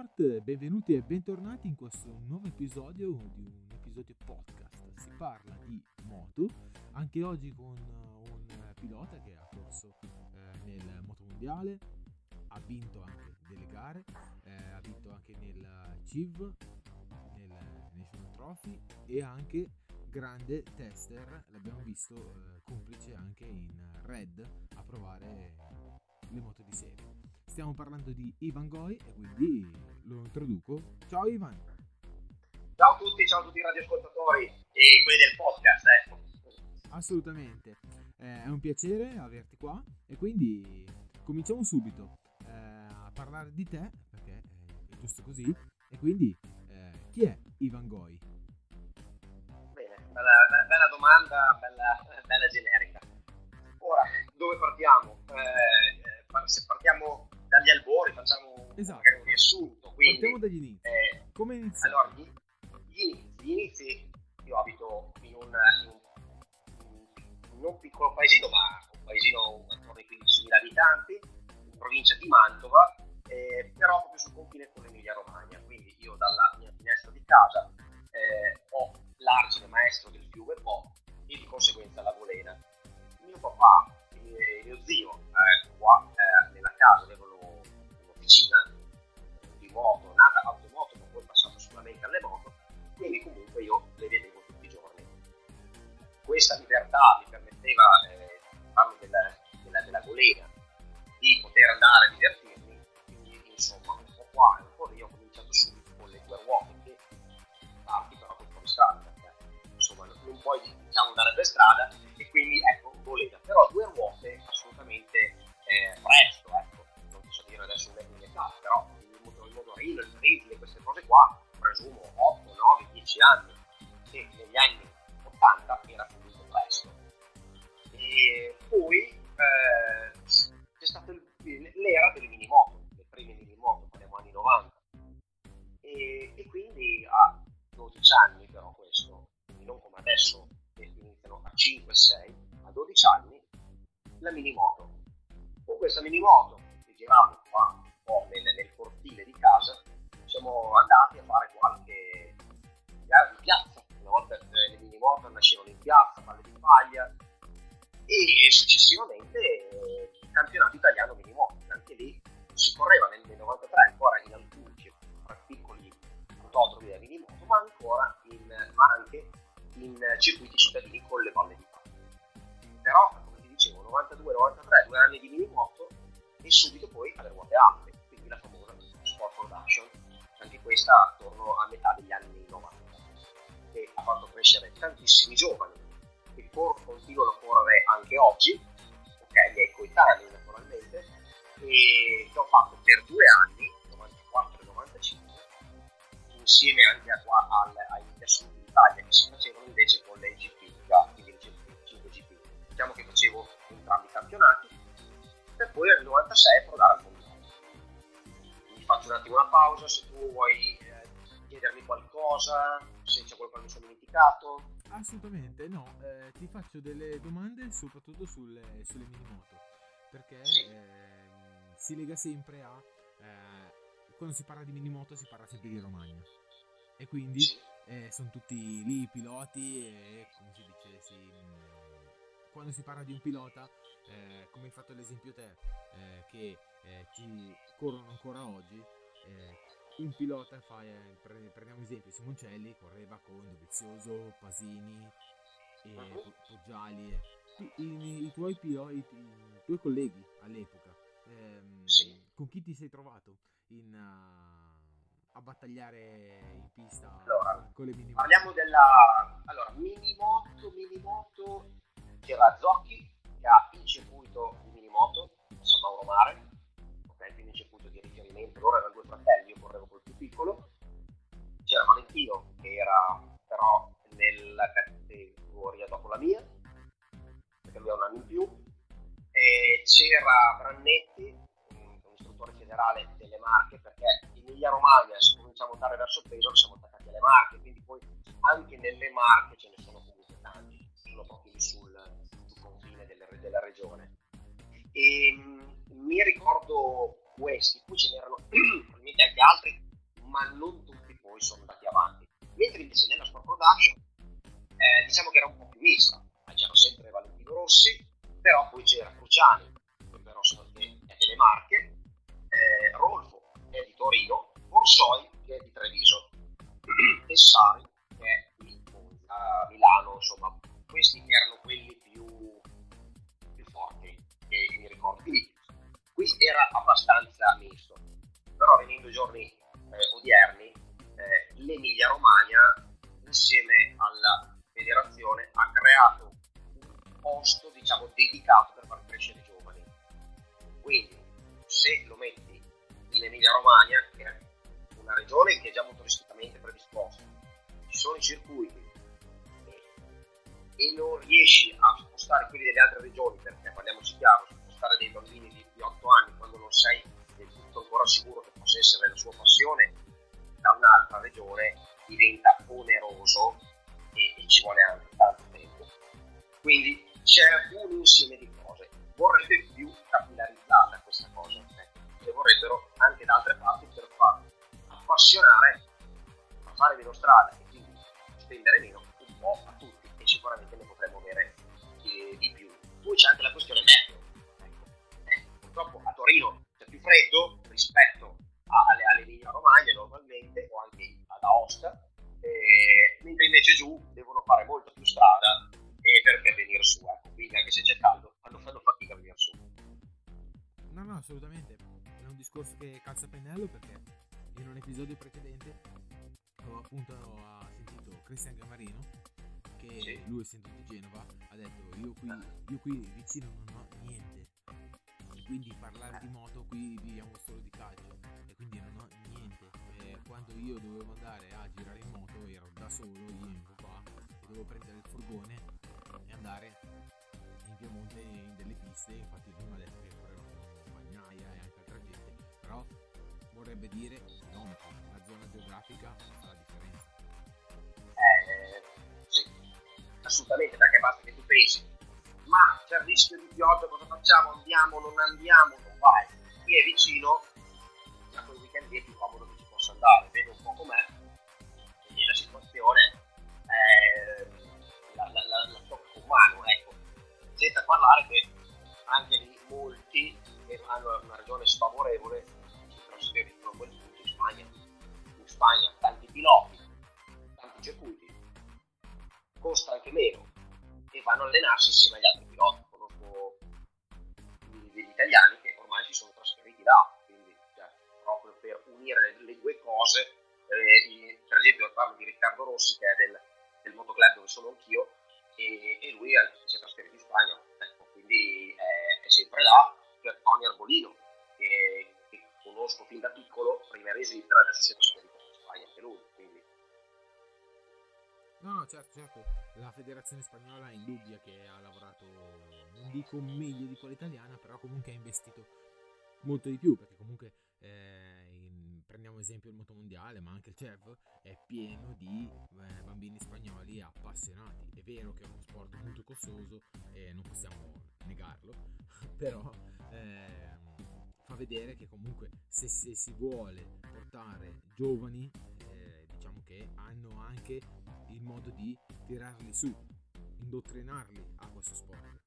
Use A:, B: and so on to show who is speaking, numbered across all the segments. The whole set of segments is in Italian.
A: Motorsport, benvenuti e bentornati in questo nuovo episodio di un episodio podcast. Si parla di moto, anche oggi con un pilota che ha corso eh, nel moto mondiale, ha vinto anche delle gare, eh, ha vinto anche nel CIV, nel National Trophy e anche grande tester, l'abbiamo visto eh, complice anche in Red a provare le moto di serie. Stiamo parlando di Ivan Goi e quindi lo introduco. Ciao Ivan!
B: Ciao a tutti, ciao a tutti i radioascoltatori e quelli del podcast, ecco.
A: Assolutamente, eh, è un piacere averti qua e quindi cominciamo subito eh, a parlare di te, perché è giusto così, e quindi eh, chi è Ivan Goi?
B: Bene, bella, bella domanda, bella, bella, generica. Ora, dove partiamo? Eh, se partiamo dagli albori, facciamo
A: esatto.
B: un riassunto. Quindi,
A: Partiamo dagli inizi.
B: Eh,
A: Come inizi?
B: Allora, gli, gli, gli, inizi, io abito in un, in un, in un piccolo paesino, ma un paesino attorno ai 15.000 abitanti, in provincia di Mantova, eh, però proprio sul confine con l'Emilia Romagna. Quindi io dalla mia finestra di casa eh, ho l'argine maestro del fiume Po e di conseguenza la golena. Mio papà e mio zio eh, qua eh, nella casa avevano Argentina campionati, per poi nel 96 approdare al mondiale. Quindi faccio un attimo una pausa, se tu vuoi eh, chiedermi qualcosa, se c'è qualcosa che mi sono dimenticato.
A: Assolutamente, no, eh, ti faccio delle domande soprattutto sulle, sulle minimoto, perché
B: Sì.
A: eh, si lega sempre a... eh, quando si parla di minimoto si parla sempre di Romagna e quindi
B: Sì.
A: eh, sono tutti lì i piloti e come si dice, si, quando si parla di un pilota, eh, come hai fatto l'esempio te, eh, che eh, ci corrono ancora oggi, eh, un pilota fa, eh, pre- prendiamo esempio Simoncelli, correva con Dovizioso, Pasini, e. Po- Poggiali, e tu- i, i tuoi piloti, i, i tuoi colleghi all'epoca, ehm,
B: Sì.
A: con chi ti sei trovato in, uh, a battagliare in pista
B: Allora,
A: con le minimoto?
B: Parliamo della allora, minimoto, minimoto c'era Zocchi che ha il circuito di minimoto a San Mauro Mare, ok, quindi il circuito di riferimento, loro erano due fratelli, io correvo col più piccolo, c'era Valentino che era però nella categoria dopo la mia, perché lui ha un anno in più, e c'era Brannetti, un istruttore federale delle Marche, perché in Emilia Romagna se cominciamo ad andare verso Pesaro siamo attaccati alle Marche, quindi poi anche nelle Marche ce ne sono comunque tanti, sono proprio sul, della regione. E, mh, mi ricordo questi, poi ce n'erano probabilmente anche altri, ma non tutti poi sono andati avanti. Mentre invece nella sport production eh, diciamo che era un po' più mista, c'erano sempre Valentino Rossi, però poi c'era Cruciani, però sono delle Marche, eh, Rolfo che è di Torino, Borsoi che è di Treviso e Sari che è di a Milano, insomma questi erano giorni eh, odierni eh, l'Emilia Romagna insieme alla federazione ha creato un posto diciamo dedicato per far crescere i giovani. Quindi se lo metti in Emilia Romagna, che è una regione che è già motoristicamente predisposta, ci sono i circuiti e, non riesci a spostare quelli delle altre regioni, perché parliamoci chiaro, spostare dei bambini di, di 8 anni quando non sei del tutto ancora sicuro essere la sua passione, da un'altra regione diventa oneroso e, e ci vuole anche tanto tempo. Quindi c'è un insieme di cose. Vorrebbe più capillarizzata questa cosa, eh, e vorrebbero anche da altre parti per far appassionare a fare meno strada e quindi spendere meno un po' a tutti e sicuramente ne potremmo avere di, di più. Poi c'è anche la questione meteo. Ecco. Eh, purtroppo a Torino c'è più freddo rispetto ad Aosta, eh, mentre invece giù devono fare molto più strada eh, per, per venire su. Ecco. Quindi anche se c'è caldo fanno, fanno fatica a venire su.
A: No, no, assolutamente. È un discorso che calza a pennello perché in un episodio precedente ho appunto ho sentito Cristian Gamarino che
B: Sì.
A: lui essendo di Genova ha detto io qui, io qui vicino non ho niente e quindi parlare di moto qui viviamo solo di calcio quando io dovevo andare a girare in moto ero da solo io in papà e dovevo prendere il furgone e andare in Piemonte in delle piste infatti lui mi ha detto che correva con Bagnaia e anche altra gente però vorrebbe dire chilometri la zona geografica fa la differenza
B: Eh, sì, assolutamente, perché basta che tu pensi, ma c'è il rischio di pioggia, cosa facciamo? Andiamo, non andiamo, non vai. Chi è vicino, parlare che anche lì molti che hanno una regione sfavorevole si trasferiscono punto in Spagna. In Spagna tanti piloti, tanti circuiti, costa anche meno e vanno a allenarsi insieme agli altri piloti. Conosco degli italiani che ormai si sono trasferiti là, quindi cioè, proprio per unire le, due cose. eh, i- per esempio parlo di Riccardo Rossi che è del, del motoclub dove sono anch'io e, e lui si è trasferito in Spagna, quindi è, è sempre là. Per Tony Arbolino che, che conosco fin da piccolo, prima era in Svizzera, adesso si è trasferito in Spagna anche lui. Quindi
A: No, no, certo, certo. La federazione spagnola è indubbia che ha lavorato, non dico meglio di quella italiana, però comunque ha investito molto di più, perché comunque eh, prendiamo esempio il motomondiale, ma anche il CEV è pieno di eh, bambini spagnoli appassionati. È vero che è uno sport molto costoso e non possiamo negarlo, però ehm, fa vedere che comunque se, se si vuole portare giovani, eh, diciamo che hanno anche il modo di tirarli su, indottrinarli a questo sport.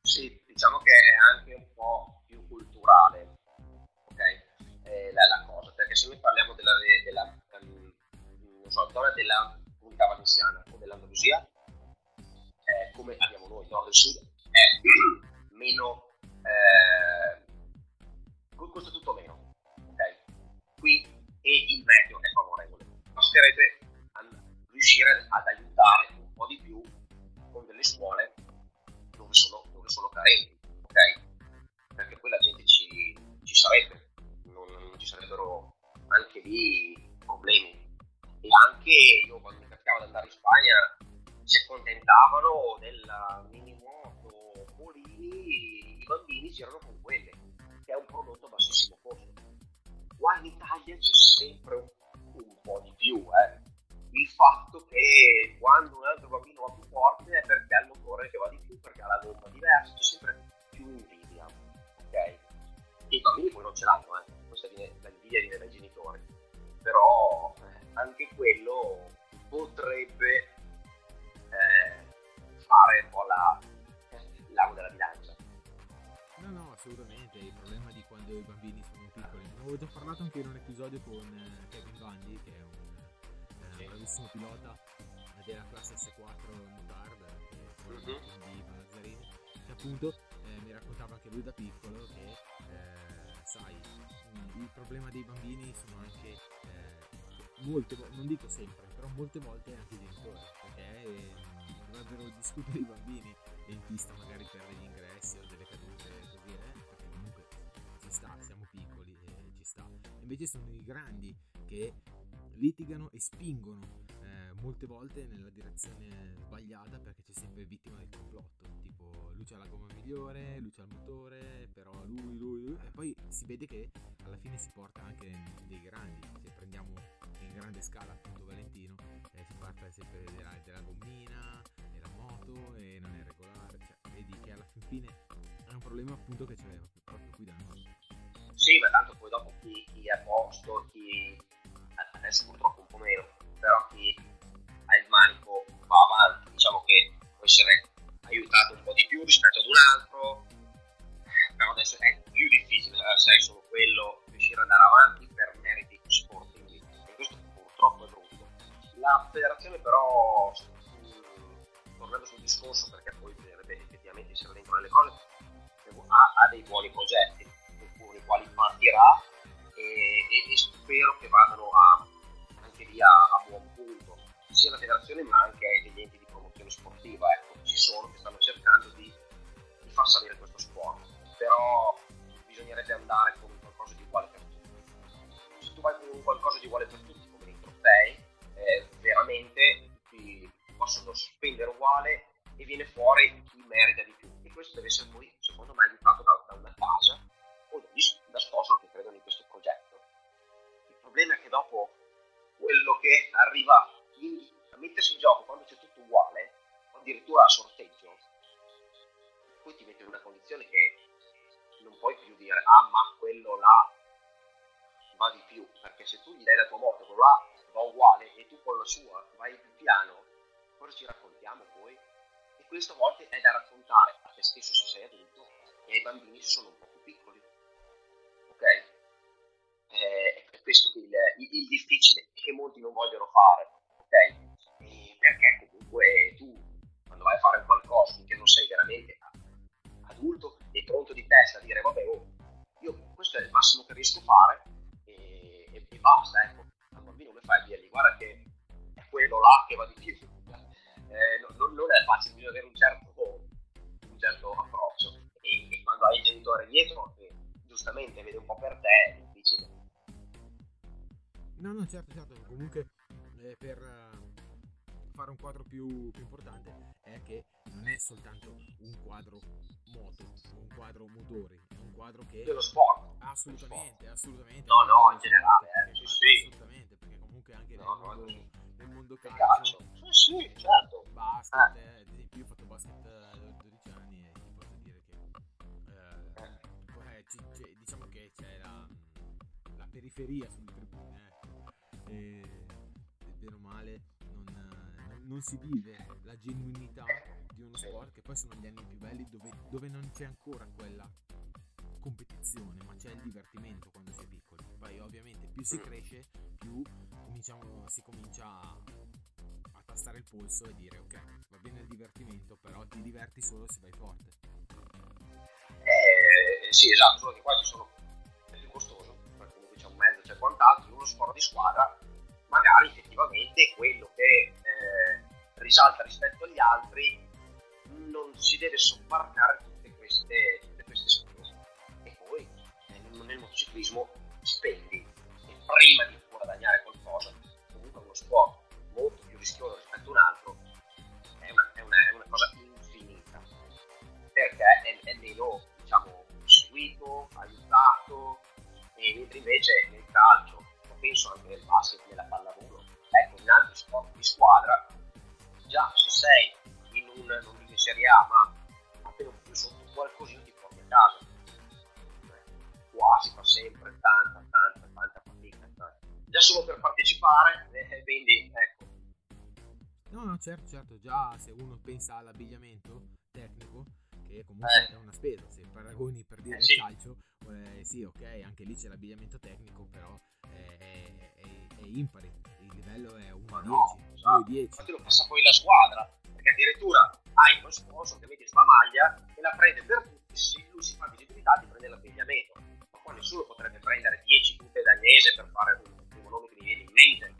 B: Sì, diciamo che è anche un po' più culturale, ok? Eh, la, la cosa, perché se noi parliamo della, della, ehm, non so, della comunità valenziana o dell'Andalusia, eh, come abbiamo noi, nord e sud, è meno, eh, co- costa tutto meno, ok? Qui e il meteo è favorevole, basterebbe riuscire ad aiutare un po' di più con delle scuole dove sono, dove sono carenti, ok? Perché poi la gente ci, ci sarebbe, ci sarebbero anche lì problemi. E anche io quando mi capitava di andare in Spagna si accontentavano del minimoto Molini, i bambini girano con quelle, che è un prodotto a bassissimo costo. Qua in Italia c'è sempre un, un po' di più, eh il fatto che quando un altro bambino va più forte è perché ha il motore che va di più, perché ha la gomma diversa, c'è sempre più invidia, ok? E i bambini poi non ce l'hanno, eh senso l'invidia viene dai genitori, però eh, anche quello potrebbe eh, fare un po' la, l'ago della bilancia.
A: No, no, assolutamente, il problema di quando i bambini sono piccoli. Ne avevo già parlato anche in un episodio con eh, Kevin Bundy, che è un, eh, bravissimo pilota della classe S4 Motard, eh, che è
B: mm-hmm.
A: di Balazzarini, che appunto eh, mi raccontava anche lui da piccolo che sai, il problema dei bambini sono anche eh, molte volte, non dico sempre, però molte volte anche i genitori, perché eh, dovrebbero discutere i bambini in pista magari per degli ingressi o delle cadute così, eh, perché comunque ci sta, siamo piccoli e ci sta. Invece sono i grandi che litigano e spingono molte volte nella direzione sbagliata perché c'è sempre vittima del complotto, tipo lui c'ha la gomma migliore, lui c'ha il motore, però lui, lui, lui, e poi si vede che alla fine si porta anche dei grandi, se prendiamo in grande scala appunto Valentino, eh, si parla sempre della, della gommina, della moto e non è regolare, cioè vedi che alla fin fine è un problema appunto che c'è proprio qui da noi.
B: Sì, ma tanto poi dopo chi, chi è a posto, chi adesso purtroppo un po' meno, però chi va avanti, diciamo che può essere aiutato un po' di più rispetto ad un altro, però adesso è più difficile, eh, sei solo quello, riuscire ad andare avanti per meriti sportivi, e questo purtroppo è brutto. La federazione però, tornando sul discorso, perché poi bisognerebbe effettivamente essere dentro nelle cose, ha, ha dei buoni progetti con i quali partirà e, e- e spero che vadano a, anche lì a, a sia la federazione ma anche degli enti di promozione sportiva ecco, ci sono che stanno cercando di, di far salire questo sport però bisognerebbe andare con qualcosa di uguale per tutti. Se tu vai con qualcosa di uguale per tutti come nei trofei eh, veramente tutti possono spendere uguale e viene fuori chi merita di più. E questo deve essere poi secondo me aiutato da, da una casa o da sponsor che credono in questo progetto. Il problema è che dopo quello che arriva in- mettersi in gioco quando c'è tutto uguale o addirittura a sorteggio poi ti metti in una condizione che non puoi più dire ah ma quello là va di più perché se tu gli dai la tua moto quello là va uguale e tu con la sua vai più piano cosa ci raccontiamo poi e questo a volte è da raccontare a te stesso se sei adulto e ai bambini se sono un po' più piccoli ok? Eh, è questo il, il- il difficile che molti non vogliono fare veramente adulto e pronto di testa a dire vabbè oh, io questo è il massimo che riesco a fare e, e- e basta ecco. Al bambino come fai a dirgli guarda che è quello là che va di più. Eh, no- non, non è facile bisogna avere un certo, un certo approccio. E, e quando hai il genitore dietro che giustamente vede un po' per te è difficile.
A: No, no, certo, certo, comunque eh, per eh, fare un quadro più, più importante è che non è soltanto un quadro moto, un quadro motori, è un quadro che
B: dello sport
A: assolutamente, assolutamente.
B: No, no, in generale, eh, sì, sì.
A: Assolutamente, perché comunque anche
B: No,
A: nel, mondo,
B: sì.
A: nel mondo calcio,
B: sì sì certo
A: basket, eh, ad esempio io ho fatto basket eh, a 12 anni e ti posso dire che eh, eh, ci- c'è- diciamo che c'è la, la periferia sulle tribune ecco. e bene o male non, si vive la genuinità di uno sport che poi sono gli anni più belli dove, dove non c'è ancora quella competizione ma c'è il divertimento quando si è piccoli. Poi ovviamente più si cresce più cominciamo, si comincia a, a tastare il polso e dire ok va bene il divertimento però ti diverti solo se vai forte.
B: Eh, sì, esatto, solo che qua ci sono è più costoso, perché comunque c'è un mezzo, c'è quant'altro, in uno sport di squadra magari effettivamente quello che risalta rispetto agli altri non si deve sobbarcare tutte queste, tutte queste spese. E poi nel, nel motociclismo spendi e prima di guadagnare qualcosa, comunque uno sport molto più rischioso rispetto a un altro, è una, è una, è una cosa infinita perché è, è meno diciamo seguito, aiutato e mentre invece nel calcio penso anche nel basket nella pallavolo ecco in altri sport di squadra già se sei in un non dico in serie A ma appena più sotto qualcosina ti porti a casa qua si fa sempre tanta tanta tanta fatica tanta- già solo per partecipare, eh, quindi ecco.
A: No, no, certo, certo, già se uno pensa all'abbigliamento tecnico, che comunque eh. è una spesa, se paragoni per dire eh, sì. calcio, eh, sì, ok, anche lì c'è l'abbigliamento tecnico, però è, è, è impari, il livello è 1 a 10, no, 2 a 10.
B: Infatti lo passa poi la squadra, perché addirittura hai uno sponsor che metti sulla maglia e la prende per tutti, se lui si fa visibilità ti prende l'abbigliamento, ma qua nessuno potrebbe prendere 10 tute danese per fare un primo nome che mi viene in mente,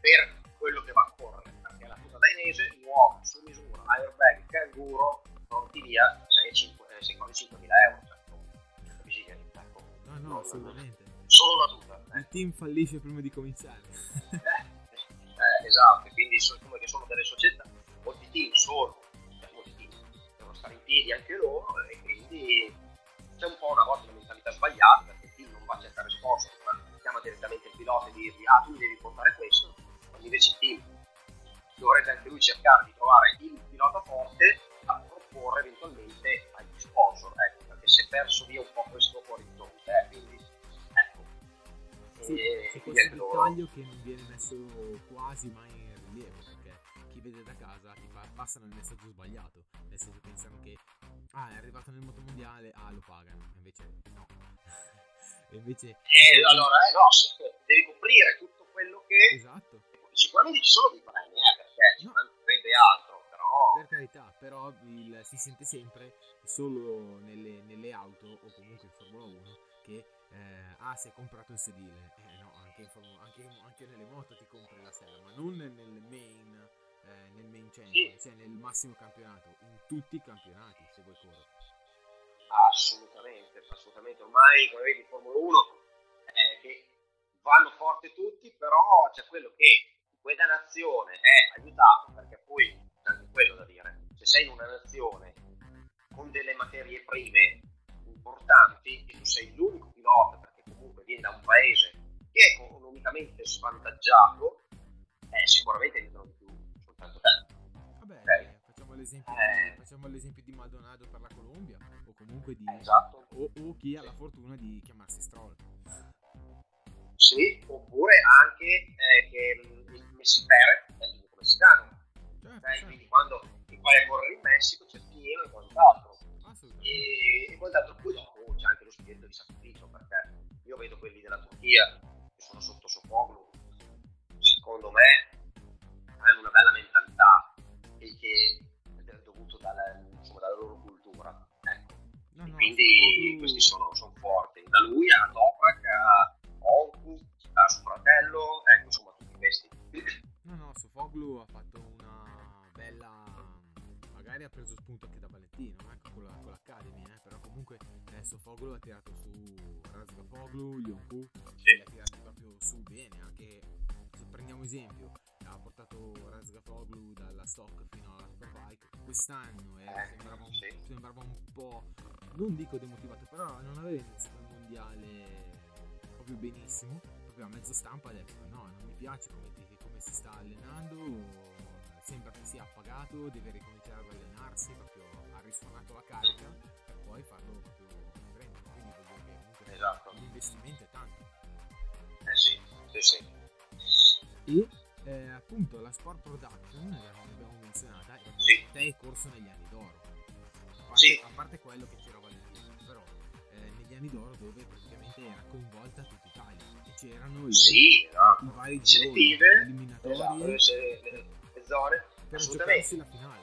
B: per quello che va a correre, perché la tuta danese nuova, su misura, airbag, canguro, porti via 6-5 mila euro, cioè,
A: no, no, assolutamente.
B: Solo la tuta.
A: Il team fallisce prima di cominciare.
B: eh, eh, esatto, quindi sono, come che sono delle società, molti team sono devono stare in piedi anche loro e quindi c'è un po' una volta una mentalità sbagliata perché il team non va a cercare sponsor ma chiama direttamente il pilota e dirgli ah tu devi portare questo quando invece il team dovrebbe anche lui cercare di trovare il pilota forte a proporre eventualmente agli sponsor ecco perché si è perso via un po' questo orizzonte eh, quindi
A: sì, e, questo dettaglio che non viene messo quasi mai in rilievo perché chi vede da casa ti passano il messaggio sbagliato. Nel senso pensano che ah è arrivato nel motomondiale ah lo pagano. Invece no.
B: E invece eh, allora eh, no devi coprire tutto quello che
A: esatto.
B: sicuramente ci sono dei premi eh, perché no. mancherebbe altro però
A: per carità però il, si sente sempre solo nelle, nelle, auto o comunque in Formula 1 che eh, ah si è comprato il sedile eh no anche, in Formula, anche, anche nelle moto ti compri la sella ma non nel main eh, nel main champion, sì. cioè nel massimo campionato, in tutti i campionati, se vuoi correre.
B: Assolutamente, assolutamente. Ormai, come vedi, Formula 1 è che vanno forte tutti, però c'è quello che quella nazione è aiutato, perché poi c'è anche quello da dire. Se sei in una nazione con delle materie prime importanti e tu sei l'unico pilota, perché comunque vieni da un paese che è economicamente svantaggiato, eh, sicuramente aiutano di più
A: Vabbè, okay. facciamo, l'esempio, eh. facciamo, l'esempio, di Maldonado per la Colombia, o comunque di...
B: Esatto.
A: O, o chi ha la fortuna di chiamarsi Stroll.
B: Sì, oppure anche eh, che il Messi Perez è il messicano. Certo, okay? certo. Quindi quando ti vai a correre in Messico c'è pieno e quant'altro. E, e quant'altro poi dopo c'è anche lo spirito di sacrificio, perché io vedo quelli della Turchia che sono sotto Sofoglu, secondo me hanno una bella mentalità e che è dovuto dalla, insomma, dalla loro cultura. Ecco. No, no, quindi questi sono, sono, forti. Da lui a Toprak, a Onku, a suo fratello, ecco insomma tutti questi.
A: No, no, Sofoglu ha fatto una bella... magari ha preso spunto anche da Valentino, ecco, con, la, con l'Academy, eh, però comunque eh, Sofoglu ha tirato su Razgafoglu, Yonku, sì. ha tirati proprio su bene, anche se prendiamo esempio, ha portato Razgafoglu dalla stock fino alla Superbike quest'anno eh, eh, sembrava, un, sì. sembrava, un, po' non dico demotivato però non aveva iniziato il mondiale proprio benissimo proprio a mezzo stampa ha detto no non mi piace come, come si sta allenando sembra che sia appagato deve ricominciare ad allenarsi proprio ha risuonato la carica per poi farlo proprio riprendere quindi vuol dire che comunque esatto. l'investimento è tanto
B: eh sì sì sì
A: e eh, appunto la sport production, l'abbiamo menzionata,
B: sì.
A: te è corso negli anni d'oro. A parte,
B: sì.
A: a parte quello che c'era Valentino, però eh, negli anni d'oro dove praticamente era coinvolta tutta Italia e c'erano le,
B: sì, no.
A: i vari gironi eliminatori
B: esatto, zone
A: per giocarsi la finale.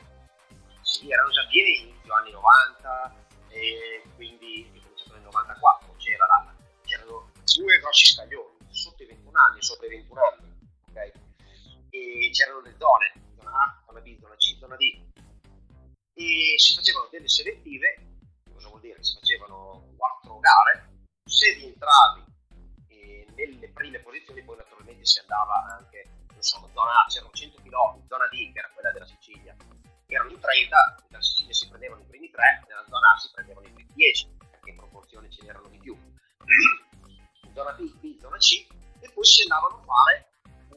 B: Sì, erano già pieni inizio anni 90 e quindi è cominciato nel 94 c'era la, c'erano due grossi scaglioni sotto i 21 anni sopra i 21 anni ok e c'erano le zone, zona A, zona B, zona C, zona D e si facevano delle selettive, cosa vuol dire? Si facevano quattro gare, se rientravi eh, nelle prime posizioni poi naturalmente si andava anche, so, zona A c'erano 100 km, zona D che era quella della Sicilia, erano in 30, nella Sicilia si prendevano i primi 3, nella zona A si prendevano i primi 10, perché in proporzione ce n'erano di più. zona B, B, zona C, e poi si andavano a fare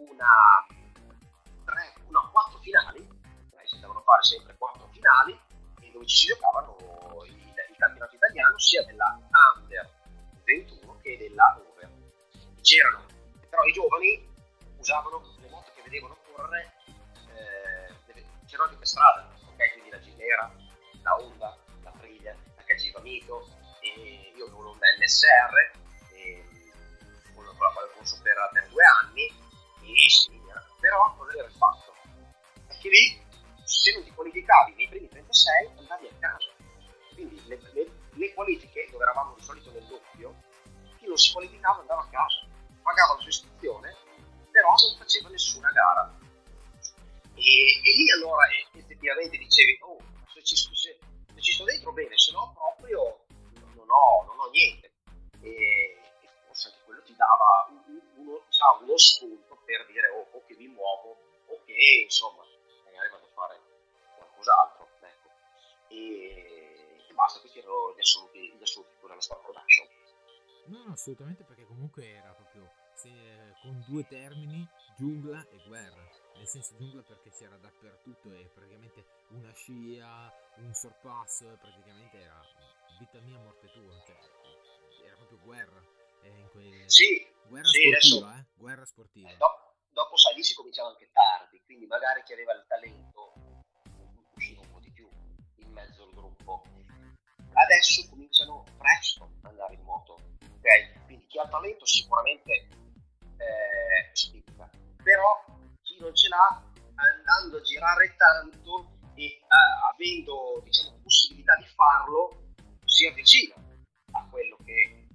B: una tre, no, quattro finali, eh, si andavano a fare sempre quattro finali, dove ci si giocavano il, il campionato italiano sia della Under 21 che della Over. C'erano però i giovani usavano vedevano correre, eh, c'erano anche per strada, ok? Quindi la Gilera, la Honda, la Priglia, la KG Vamito, e io avevo una NSR, e, con la quale ho corso per, per due anni, e sì, però cosa era il fatto? È che lì, se non ti qualificavi nei primi 36, andavi a casa. Quindi le, le, le qualifiche, dove eravamo di solito nel doppio, chi non si qualificava andava a casa, pagava la sua iscrizione, però non faceva nessuna gara. E, e lì allora effettivamente dicevi, oh, se ci, se, se ci sto dentro bene, se no proprio non ho, non ho niente. E, e, forse anche quello ti dava uno, diciamo, uno spunto per dire, oh, oh, che mi muovo, o che insomma, magari vado a fare qualcos'altro. Ecco. E, e basta, questi erano gli assoluti, gli assoluti pure la Star Production.
A: No, no, assolutamente perché comunque era proprio se, con due termini, giungla e guerra. Nel senso giungla perché c'era dappertutto e praticamente una scia, un sorpasso, praticamente era vita mia, morte tua, cioè era proprio guerra. in quel...
B: Sì,
A: guerra
B: sì,
A: sportiva,
B: adesso...
A: eh? Guerra sportiva.
B: Eh, dopo, dopo, sai, lì si cominciava anche tardi, quindi magari chi aveva il talento usciva un po' di più in mezzo al gruppo. Adesso cominciano presto ad andare in moto, ok? Quindi chi ha talento sicuramente eh, spicca, però chi non ce l'ha andando a girare tanto e eh, avendo diciamo possibilità di farlo si avvicina a quello che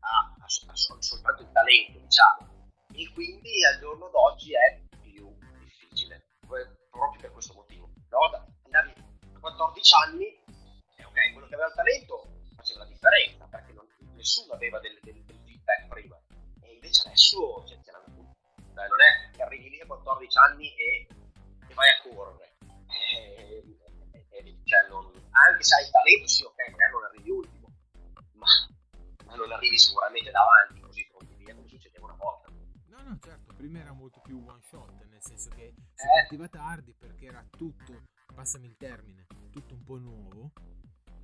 B: ha, ha, ha soltanto il talento diciamo e quindi al giorno d'oggi è più difficile proprio per questo motivo no? andavi a 14 anni ok quello che aveva il talento faceva la differenza perché non, nessuno aveva del, del, del feedback prima. E invece adesso cioè, ce l'hanno tutti Dai, non è che arrivi lì a 14 anni e, e vai a correre. Eh, eh, cioè non, anche se hai il talento sì ok magari non arrivi ultimo ma, ma non arrivi sicuramente davanti così pronti via come succedeva una volta.
A: No no certo prima era molto più one shot nel senso che si
B: Eh.
A: partiva tardi perché era tutto passami il termine tutto un po' nuovo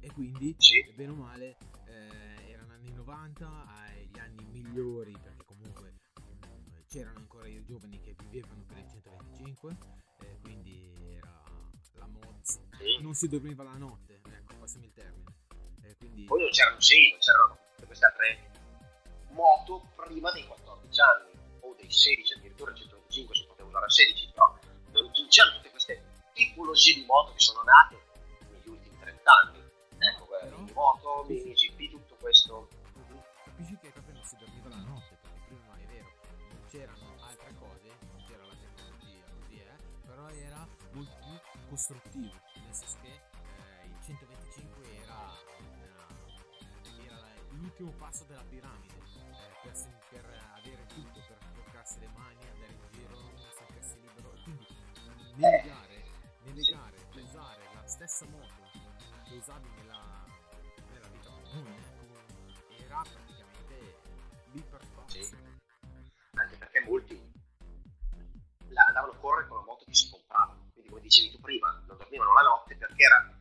A: e quindi
B: Sì.
A: bene o male eh, erano anni 90 ai- gli anni migliori perché comunque mh, c'erano ancora i giovani che vivevano per il 125 eh, quindi era la moz
B: sì.
A: non si dormiva la notte ecco passami il termine Eh, quindi
B: poi non c'erano sì non c'erano tutte queste altre moto prima dei 14 anni o dei 16 addirittura il 125 si poteva usare a 16 però non c'erano tutte queste tipologie di moto che sono nate moto mini GP tutto questo.
A: Capisci che proprio non si dormiva la notte perché prima è vero. Non c'erano altre cose non c'era la tecnologia così è però era molto più costruttivo nel senso che eh, il 125 era, una- era l'ultimo passo della piramide eh, per, per avere tutto per toccarsi le mani andare in giro sentirsi libero e quindi nelle gare nelle gare usare la stessa moto che usavi nella, era praticamente lì per forza
B: Sì. anche perché molti la- andavano a correre con la moto che si comprava. Quindi come dicevi tu prima non dormivano la notte perché era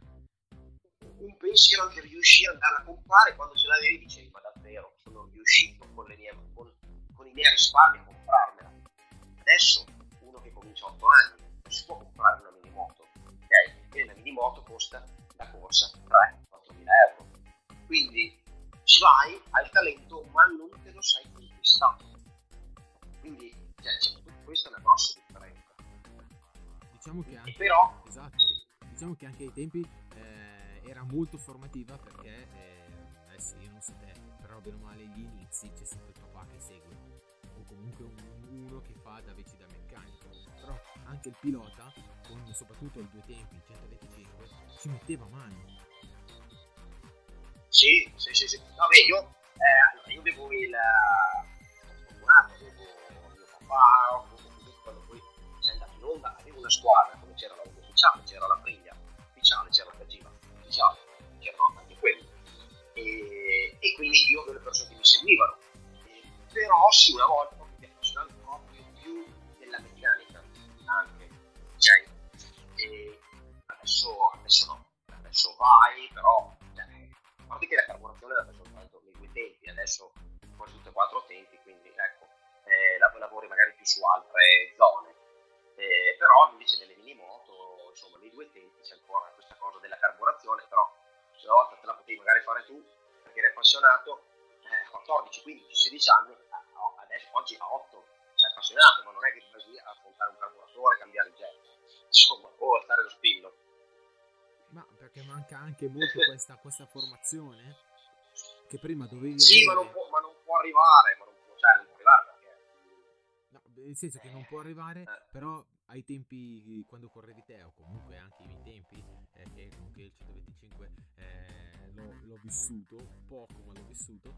B: un pensiero anche riuscire ad andarla a comprare. Quando ce l'avevi dicevi ma davvero? Sono riuscito con, mie, con, con i miei risparmi a comprarmela. Adesso uno che comincia a 8 anni non si può comprare una minimoto ok? e una minimoto costa da corsa 3-4 mila euro quindi ci vai, hai il talento, ma non te lo sei conquistato. Quindi, cioè, c'è- questa è una grossa differenza.
A: diciamo che anche
B: però,
A: esatto diciamo che anche ai tempi eh, era molto formativa perché eh, adesso io non so te però bene o male agli inizi c'è sempre il papà che segue o comunque un- uno che fa da veci da meccanico però anche il pilota con soprattutto i due tempi il 125 ci metteva mano
B: sì, sì, sì, sì. Vabbè, io, eh, allora, io avevo il... fortunato, avevo mio papà, quando poi sei andato in onda, avevo una squadra, come c'era la ufficiale, c'era la Priglia ufficiale, c'era la Kajima ufficiale, c'erano anche quelli. E, e quindi io avevo le persone che mi seguivano. E, però sì, una volta mi appassionavo proprio più della meccanica, anche, cioè, e adesso, adesso no, adesso vai, però, parte che la carburazione la fai soltanto nei due tempi, adesso quasi tutte e quattro tempi, quindi ecco, eh, la, lavori magari più su altre zone. Eh, però invece nelle minimoto, insomma, nei due tempi c'è ancora questa cosa della carburazione, però una volta te la potevi magari fare tu, perché eri appassionato, eh, 14, 15, 16 anni, adesso, oggi a 8 sei appassionato, ma non è che vai lì a affrontare un carburatore, cambiare il jet, insomma, o alzare lo spillo.
A: Ma perché manca anche molto questa, questa formazione che prima dovevi
B: Sì,
A: avere...
B: ma non, può, ma non può arrivare, ma non può, cioè, non può arrivare perché...
A: No, nel senso che non può arrivare,
B: Eh.
A: però ai tempi quando correvi te, o comunque anche ai miei tempi, eh, che comunque il 125 eh, l'ho, l'ho vissuto, poco ma l'ho vissuto,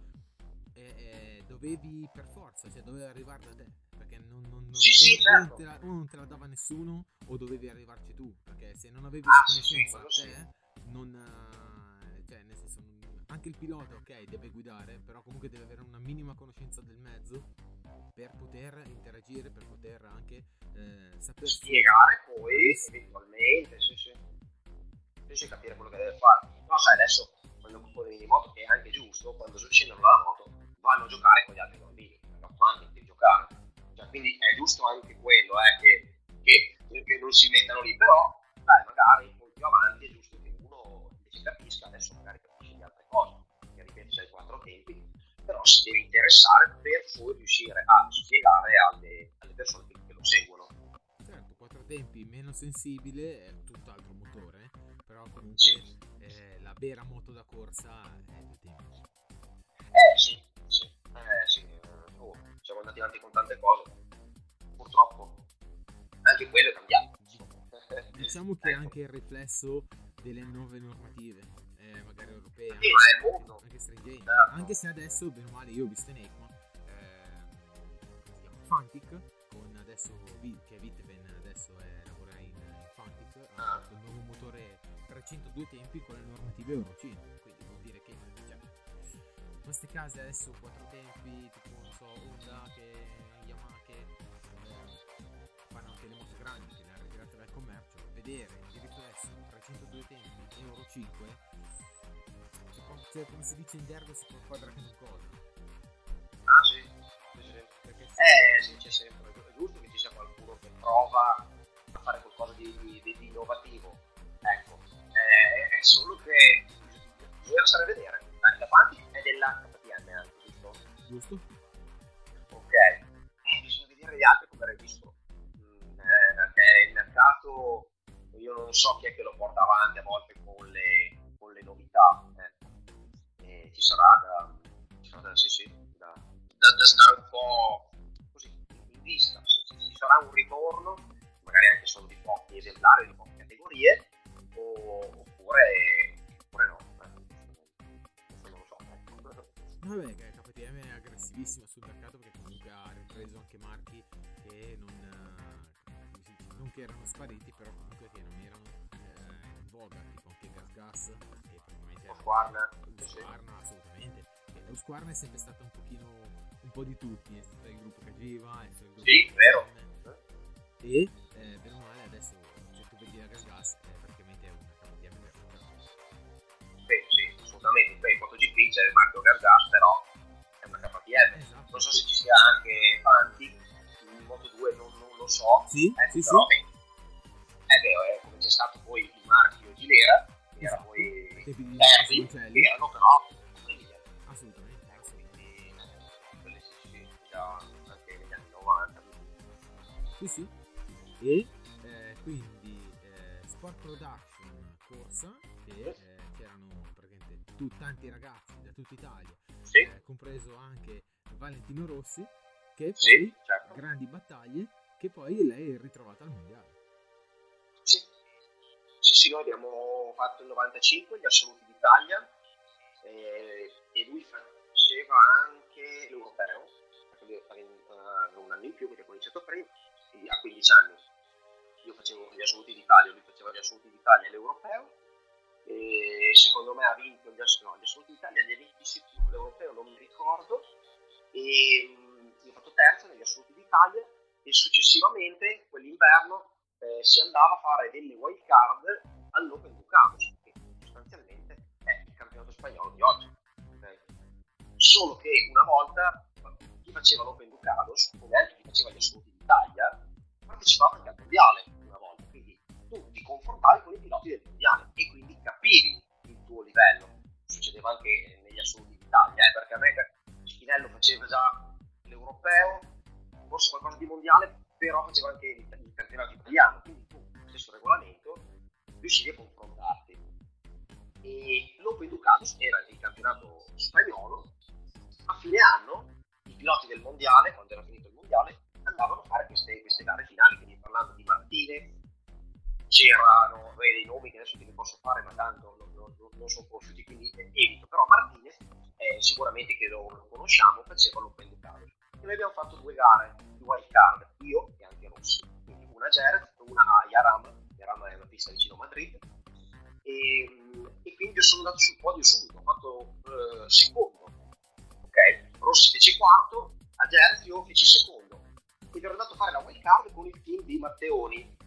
A: eh, dovevi per forza, cioè dovevi arrivare da te, perché non, non, non-
B: Sì, sì, certo.
A: te la, non te la dava nessuno o dovevi arrivarci tu, perché se non avevi
B: Ah,
A: la
B: sì, sì,
A: conoscenza te, non... eh, cioè, nel senso, anche il pilota, ok, deve guidare, però comunque deve avere una minima conoscenza del mezzo per poter interagire, per poter anche eh, saper
B: spiegare poi eventualmente sì, sì. Sì, capire quello che deve fare no sai adesso quando compone minimoto che è anche giusto quando scendono dalla moto vanno a giocare con gli altri bambini hanno niente di giocare cioè, quindi è giusto anche quello eh, che, che, che non si mettano lì però dai magari un po' più avanti è giusto che uno invece capisca adesso magari capisce di altre cose che ripeto c'è i quattro tempi però si deve interessare per poi riuscire a spiegare alle, alle persone che, che lo seguono
A: Certo, quattro tempi meno sensibile, è tutt'altro motore, però comunque
B: Sì.
A: eh, la vera moto da corsa è due tempi.
B: Eh sì, eh eh, oh, siamo andati avanti con tante cose, purtroppo anche quello è cambiato.
A: Diciamo che è
B: Ecco.
A: anche il riflesso delle nuove normative, eh, magari europee,
B: Sì, ma è il mondo.
A: anche stringenti.
B: Certo.
A: Anche se adesso, bene o male, io ho visto in ECMA, ehm, si chiama Fantic, con adesso che Vitven adesso è, lavora in, Fantic, ha
B: Ah.
A: fatto il nuovo motore 302 tempi con le normative Euro queste case adesso quattro tempi, tipo non so, Honda, che Yamaha, che eh, fanno anche le moto grandi, che le hanno ritirate dal commercio, vedere il riflesso 302 tempi Euro 5, cioè, cioè, come si dice in gergo si può quadrare con cosa.
B: Ah sì, sì, sì.
A: Perché se-
B: Eh sì, c'è sempre, è giusto che ci sia qualcuno che prova a fare qualcosa di, di- di- di innovativo. Ecco, eh, è solo che bisogna stare a vedere. Dai, Fanti KTM anche, giusto?
A: giusto?
B: Ok, eh, bisogna vedere gli altri come registro. Mm, eh, perché il mercato, io non so chi è che lo porta avanti a volte con le, con le novità. ecco. E ci sarà da, ci sarà da, sì, sì, da, da- da stare un po' così in vista. Se ci, sarà un ritorno, magari anche solo di pochi esemplari, di poche categorie, o- oppure
A: Vabbè, che KTM è aggressivissima sul mercato perché comunque ha ripreso anche marchi che non, eh, dice, non che erano spariti, però comunque che non erano eh, in voga, tipo anche Gas Gas, che probabilmente era
B: sì.
A: Husqvarna, assolutamente. E Husqvarna è sempre stata un pochino un po' di tutti, è stato il gruppo Cagiva, è stato il gruppo
B: Sì, vero.
A: E eh, bene o male adesso se tu vedi la Gas Gas è praticamente una KTM per
B: Beh, sì, assolutamente. Poi in MotoGP il marchio Gargas, però è una KTM.
A: Esatto.
B: Non so se ci sia anche Fanti, in Moto2 non, non lo so.
A: Sì,
B: Ecco,
A: sì, sì.
B: però, beh, è vero, è come c'è stato poi il marchio Gilera, che era
A: Esatto.
B: poi
A: di
B: Terzi,
A: Simoncelli.
B: che erano però famiglia.
A: Assolutamente, assolutamente.
B: quindi quelle sì, sì, anche negli anni 90.
A: Sì, sì. E eh, quindi eh, Sport Production Corsa, che eh, c'erano praticamente tu- tanti ragazzi tutta Italia,
B: Sì,
A: eh, compreso anche Valentino Rossi, che poi
B: sì, certo.
A: grandi battaglie, che poi lei è ritrovata al mondiale.
B: Sì. sì, sì, noi abbiamo fatto il 95, gli assoluti d'Italia, eh, e lui faceva anche l'europeo, lui aveva un anno in più, perché ho iniziato prima, quindi a 15 anni. Io facevo gli assoluti d'Italia, lui faceva gli assoluti d'Italia e l'europeo, e secondo me ha vinto gli, ass- no, gli assoluti d'Italia, li ha vinti sicuro, l'europeo non mi ricordo, e mh, ho fatto terzo negli assoluti d'Italia, e successivamente quell'inverno eh, si andava a fare delle wild card all'Open Ducados, che sostanzialmente è il campionato spagnolo di oggi. Solo che una volta chi faceva l'Open Ducados, come anche chi faceva gli assoluti d'Italia, partecipava anche al mondiale confrontavi con i piloti del mondiale e quindi capivi il tuo livello. Succedeva anche negli assoluti d'Italia, eh, perché a me Spinello faceva già l'europeo, forse qualcosa di mondiale, però faceva anche il, campionato italiano, quindi tu, stesso regolamento, riuscivi a confrontarti. E l'Open Ducatus era il campionato spagnolo, a fine anno i piloti del mondiale, quando era finito il mondiale, andavano a fare queste, queste gare finali, quindi parlando di Martinez, c'erano dei nomi che adesso ti posso fare, ma tanto non, non, non sono conosciuti, quindi evito, però Martinez eh, sicuramente che lo, conosciamo, faceva l'Open Ducatus. E noi abbiamo fatto due gare di wild card, io e anche Rossi, quindi una a Jerez, una a Yaram, Yaram è una pista vicino a Madrid, e, e quindi sono andato sul podio subito, ho fatto eh, secondo, ok? Rossi fece quarto, a Jerez io feci secondo, ed ero andato a fare la wild card con il team di Matteoni,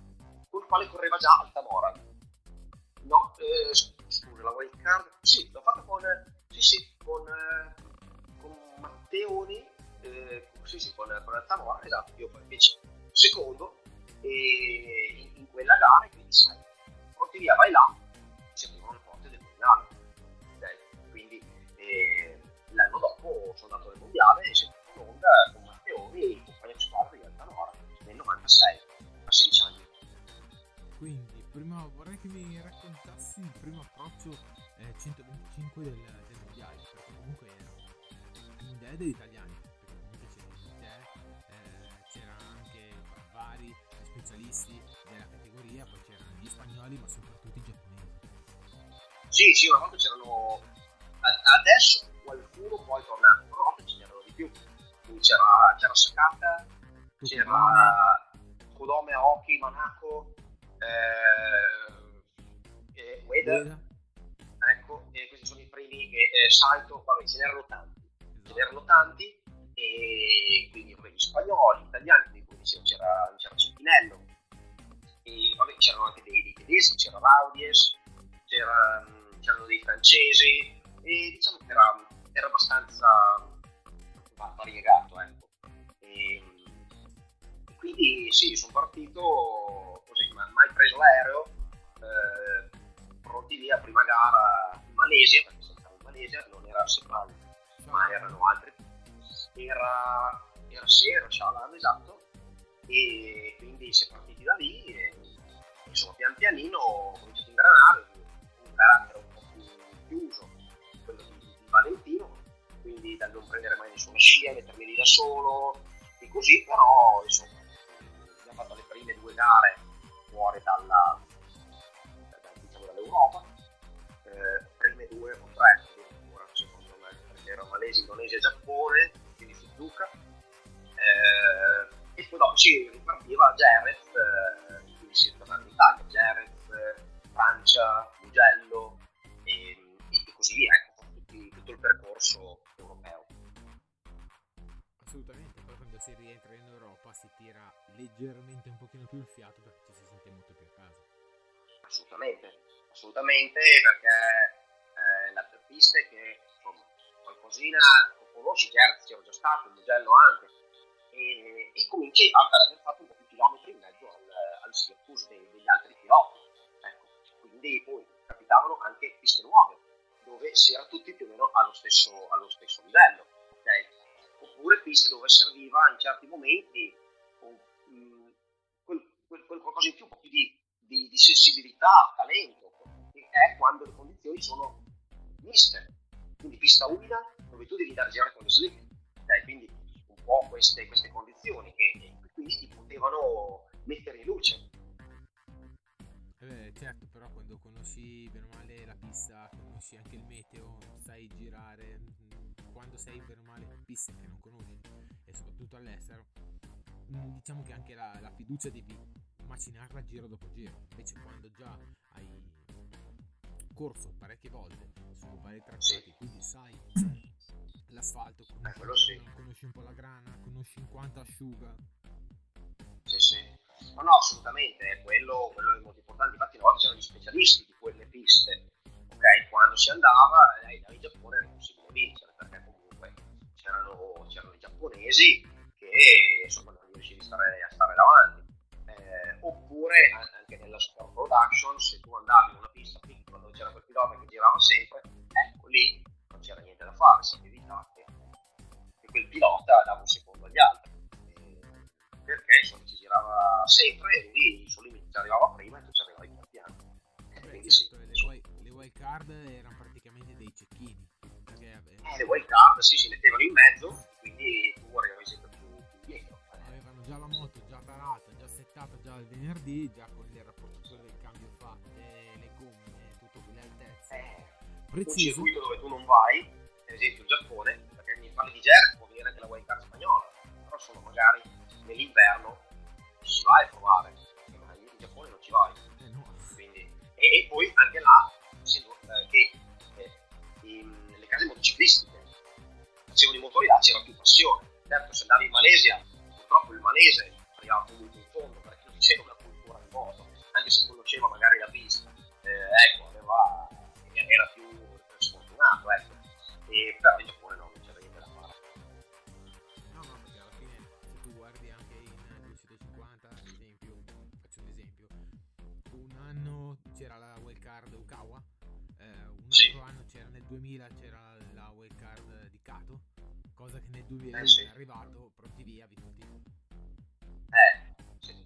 B: con il quale correva già Altamora. No, eh, scusa, la wild card? Sì, l'ho fatta con, sì, sì, con, eh, con Matteoni, eh, sì, sì, con, con Altamora, esatto, io feci secondo e in, in, quella gara, quindi sai, pronti via, vai là, si aprirono le porte del mondiale. Okay? Quindi eh, l'anno dopo sono andato nel mondiale e sono andato in onda con Matteoni e compagno di squadra di Altamora nel 96, a 16 anni.
A: Quindi, prima vorrei che mi raccontassi il primo approccio eh, 125 del, del mondiale, perché comunque era un mondiale degli italiani, perché comunque c'era te, eh, c'era anche vari specialisti della categoria, poi c'erano gli spagnoli, ma soprattutto i giapponesi.
B: Sì, sì, una volta c'erano. Adesso qualcuno poi è tornato, una volta ce n'erano di più. Quindi c'era, c'era Sakata, c'era Kodome Aoki, Manako, eh, eh, Ueda. Ecco, e questi sono i primi, eh, Saito, vabbè, ce n'erano tanti. Ce n'erano tanti, e quindi vabbè, gli spagnoli, gli italiani, quindi come dicevo c'era, c'era Cepinello, e vabbè, c'erano anche dei, dei tedeschi, c'era Raudies, c'era, c'erano dei francesi, e diciamo che era, era abbastanza variegato, ecco. E, quindi sì, sono partito così, ma mai preso l'aereo, eh, pronti via, prima gara in Malesia, perché stato in Malesia, non era Sepang, ma erano altri. Era, era Sera, Shalan, esatto, e quindi si è partiti da lì e insomma pian pianino ho cominciato a ingranare un carattere un po' più chiuso, quello di, di Valentino, quindi dal non prendere mai nessuna scia, mettermi lì da solo e così, però insomma abbiamo fatto le prime due gare fuori dalla, da, diciamo, dall'Europa, eh, prime due o tre addirittura secondo me, perché erano Malesia, Indonesia e Giappone, quindi Suzuka. Eh, e poi dopo si ripartiva Jerez, eh, quindi si è tornato in Italia, Jerez, Francia, Mugello e, e, così via, ecco, tutto il percorso.
A: Assolutamente, poi quando si rientra in Europa si tira leggermente un pochino più il fiato perché ci si sente molto più a casa.
B: Assolutamente, assolutamente perché eh, la pista è che insomma qualcosina conosci, Jerez c'ero già stato, il Mugello anche, e, e cominci ad aver fatto un po' più chilometri in mezzo al, al circus dei, degli altri piloti. Ecco. Quindi poi capitavano anche piste nuove, dove si era tutti più o meno allo stesso, allo stesso livello. Okay? Oppure piste dove serviva in certi momenti un, um, quel, quel, quel, qualcosa in più, un po' più di, di, di sensibilità, talento, che è quando le condizioni sono miste. Quindi pista umida dove tu devi andare a girare con le slick. Okay? Quindi un po' queste, queste condizioni che quindi ti potevano mettere in luce.
A: Eh, certo, però quando conosci bene o male la pista, conosci anche il meteo, sai girare, quando sei bene o male in piste che non conosci e soprattutto all'estero, diciamo che anche la, la fiducia devi macinarla giro dopo giro, invece quando già hai corso parecchie volte su vari trattati, sì. quindi sai l'asfalto, conosci,
B: eh, sì.
A: conosci un po' la grana, conosci in quanto asciuga.
B: Sì, sì. No, no, assolutamente, quello, quello è molto importante. Infatti, una volta c'erano gli specialisti di quelle piste, ok, quando si andava lei dal Giappone non si può vincere perché comunque c'erano, c'erano i giapponesi che insomma non riuscivi a stare, a stare davanti. Eh, oppure anche nella sport production, se tu andavi in una pista piccola dove c'era quel pilota che girava sempre, ecco lì non c'era niente da fare, sapevi che, che quel pilota dava un secondo agli altri. Eh, perché insomma ci girava sempre e lì il suo limite arrivava prima e tu ci arrivavi
A: card erano praticamente dei cecchini. Perché,
B: eh, le wild card sì, si mettevano in mezzo, quindi tu arrivavi sempre più, più dietro.
A: Avevano già la moto già tarata, già settata già il venerdì, già con le rapportature del cambio fatte, le gomme, tutto con le altezze.
B: Eh, Preciso. Un circuito dove tu non vai, ad esempio il Giappone, perché mi parli di Jerez, può venire anche la wild card spagnola, però sono magari nell'inverno ci vai a provare, in Giappone non ci vai.
A: Eh no.
B: Quindi, e, e, poi anche là, essendo eh, nelle case motociclistiche facevano i motori là c'era più passione. Certo, se andavi in Malesia, purtroppo il malese arrivava comunque in fondo perché non c'era una cultura di moto, anche se conosceva magari la pista. Eh, ecco, aveva, era più sfortunato, ecco. E, però in Giappone no, non c'era niente da fare.
A: No, no, perché alla fine se tu guardi anche in 250, ad esempio, faccio un esempio, un anno c'era la un
B: Sì.
A: altro anno c'era nel 2000 c'era la wild card di Kato, cosa che nel 2001
B: Eh, sì.
A: è arrivato, pronti via, vinti.
B: Eh, sì, sì,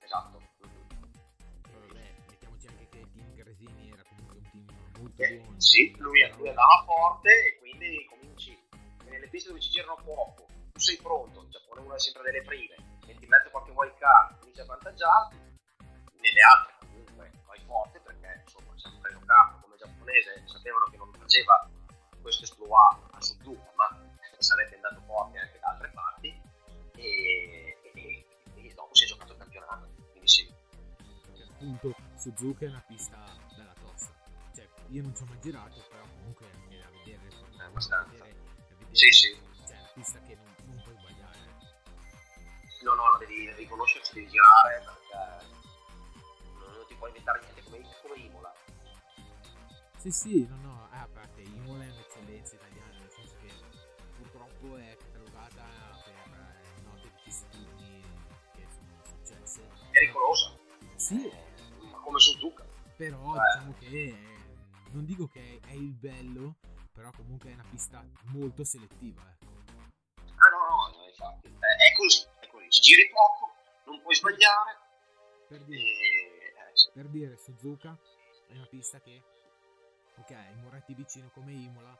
B: esatto.
A: Vabbè, mettiamoci anche che il team Gresini era comunque un team molto
B: Eh,
A: buono.
B: sì, lui, lui andava forte e quindi cominci nelle piste dove ci girano poco, tu sei pronto, il Giappone è una sempre delle prime, metti in mezzo qualche wild card, cominci a avvantaggiarti, nelle altre comunque vai forte giapponese, sapevano che non faceva questo esploit a Suzuka, ma sarebbe andato forte anche da altre parti e, e, e dopo si è giocato il campionato, quindi sì.
A: Perché appunto Suzuka è una pista bella tosta. Cioè, io non ci ho mai girato, però comunque anche da vedere. insomma,
B: Eh, abbastanza.
A: da vedere- da vedere-
B: Sì, sì.
A: Cioè, è una pista che non, non puoi sbagliare.
B: No, no, devi riconoscerci, devi girare perché non, non ti puoi inventare niente come, come Imola.
A: Sì, sì, no, no, eh, a parte Imola è un'eccellenza italiana, nel senso che purtroppo è catalogata per eh, note vicissitudini che sono successe.
B: È pericolosa,
A: Sì,
B: ma come Suzuka.
A: però
B: Eh.
A: diciamo che eh, non dico che è il bello, però comunque è una pista molto selettiva, ecco.
B: Ah no, no, no infatti. È, così, è così. Ci giri poco, non puoi sbagliare
A: Per
B: e...
A: dire,
B: eh, sì.
A: per dire Suzuka è una pista che, ok, Moretti vicino come Imola,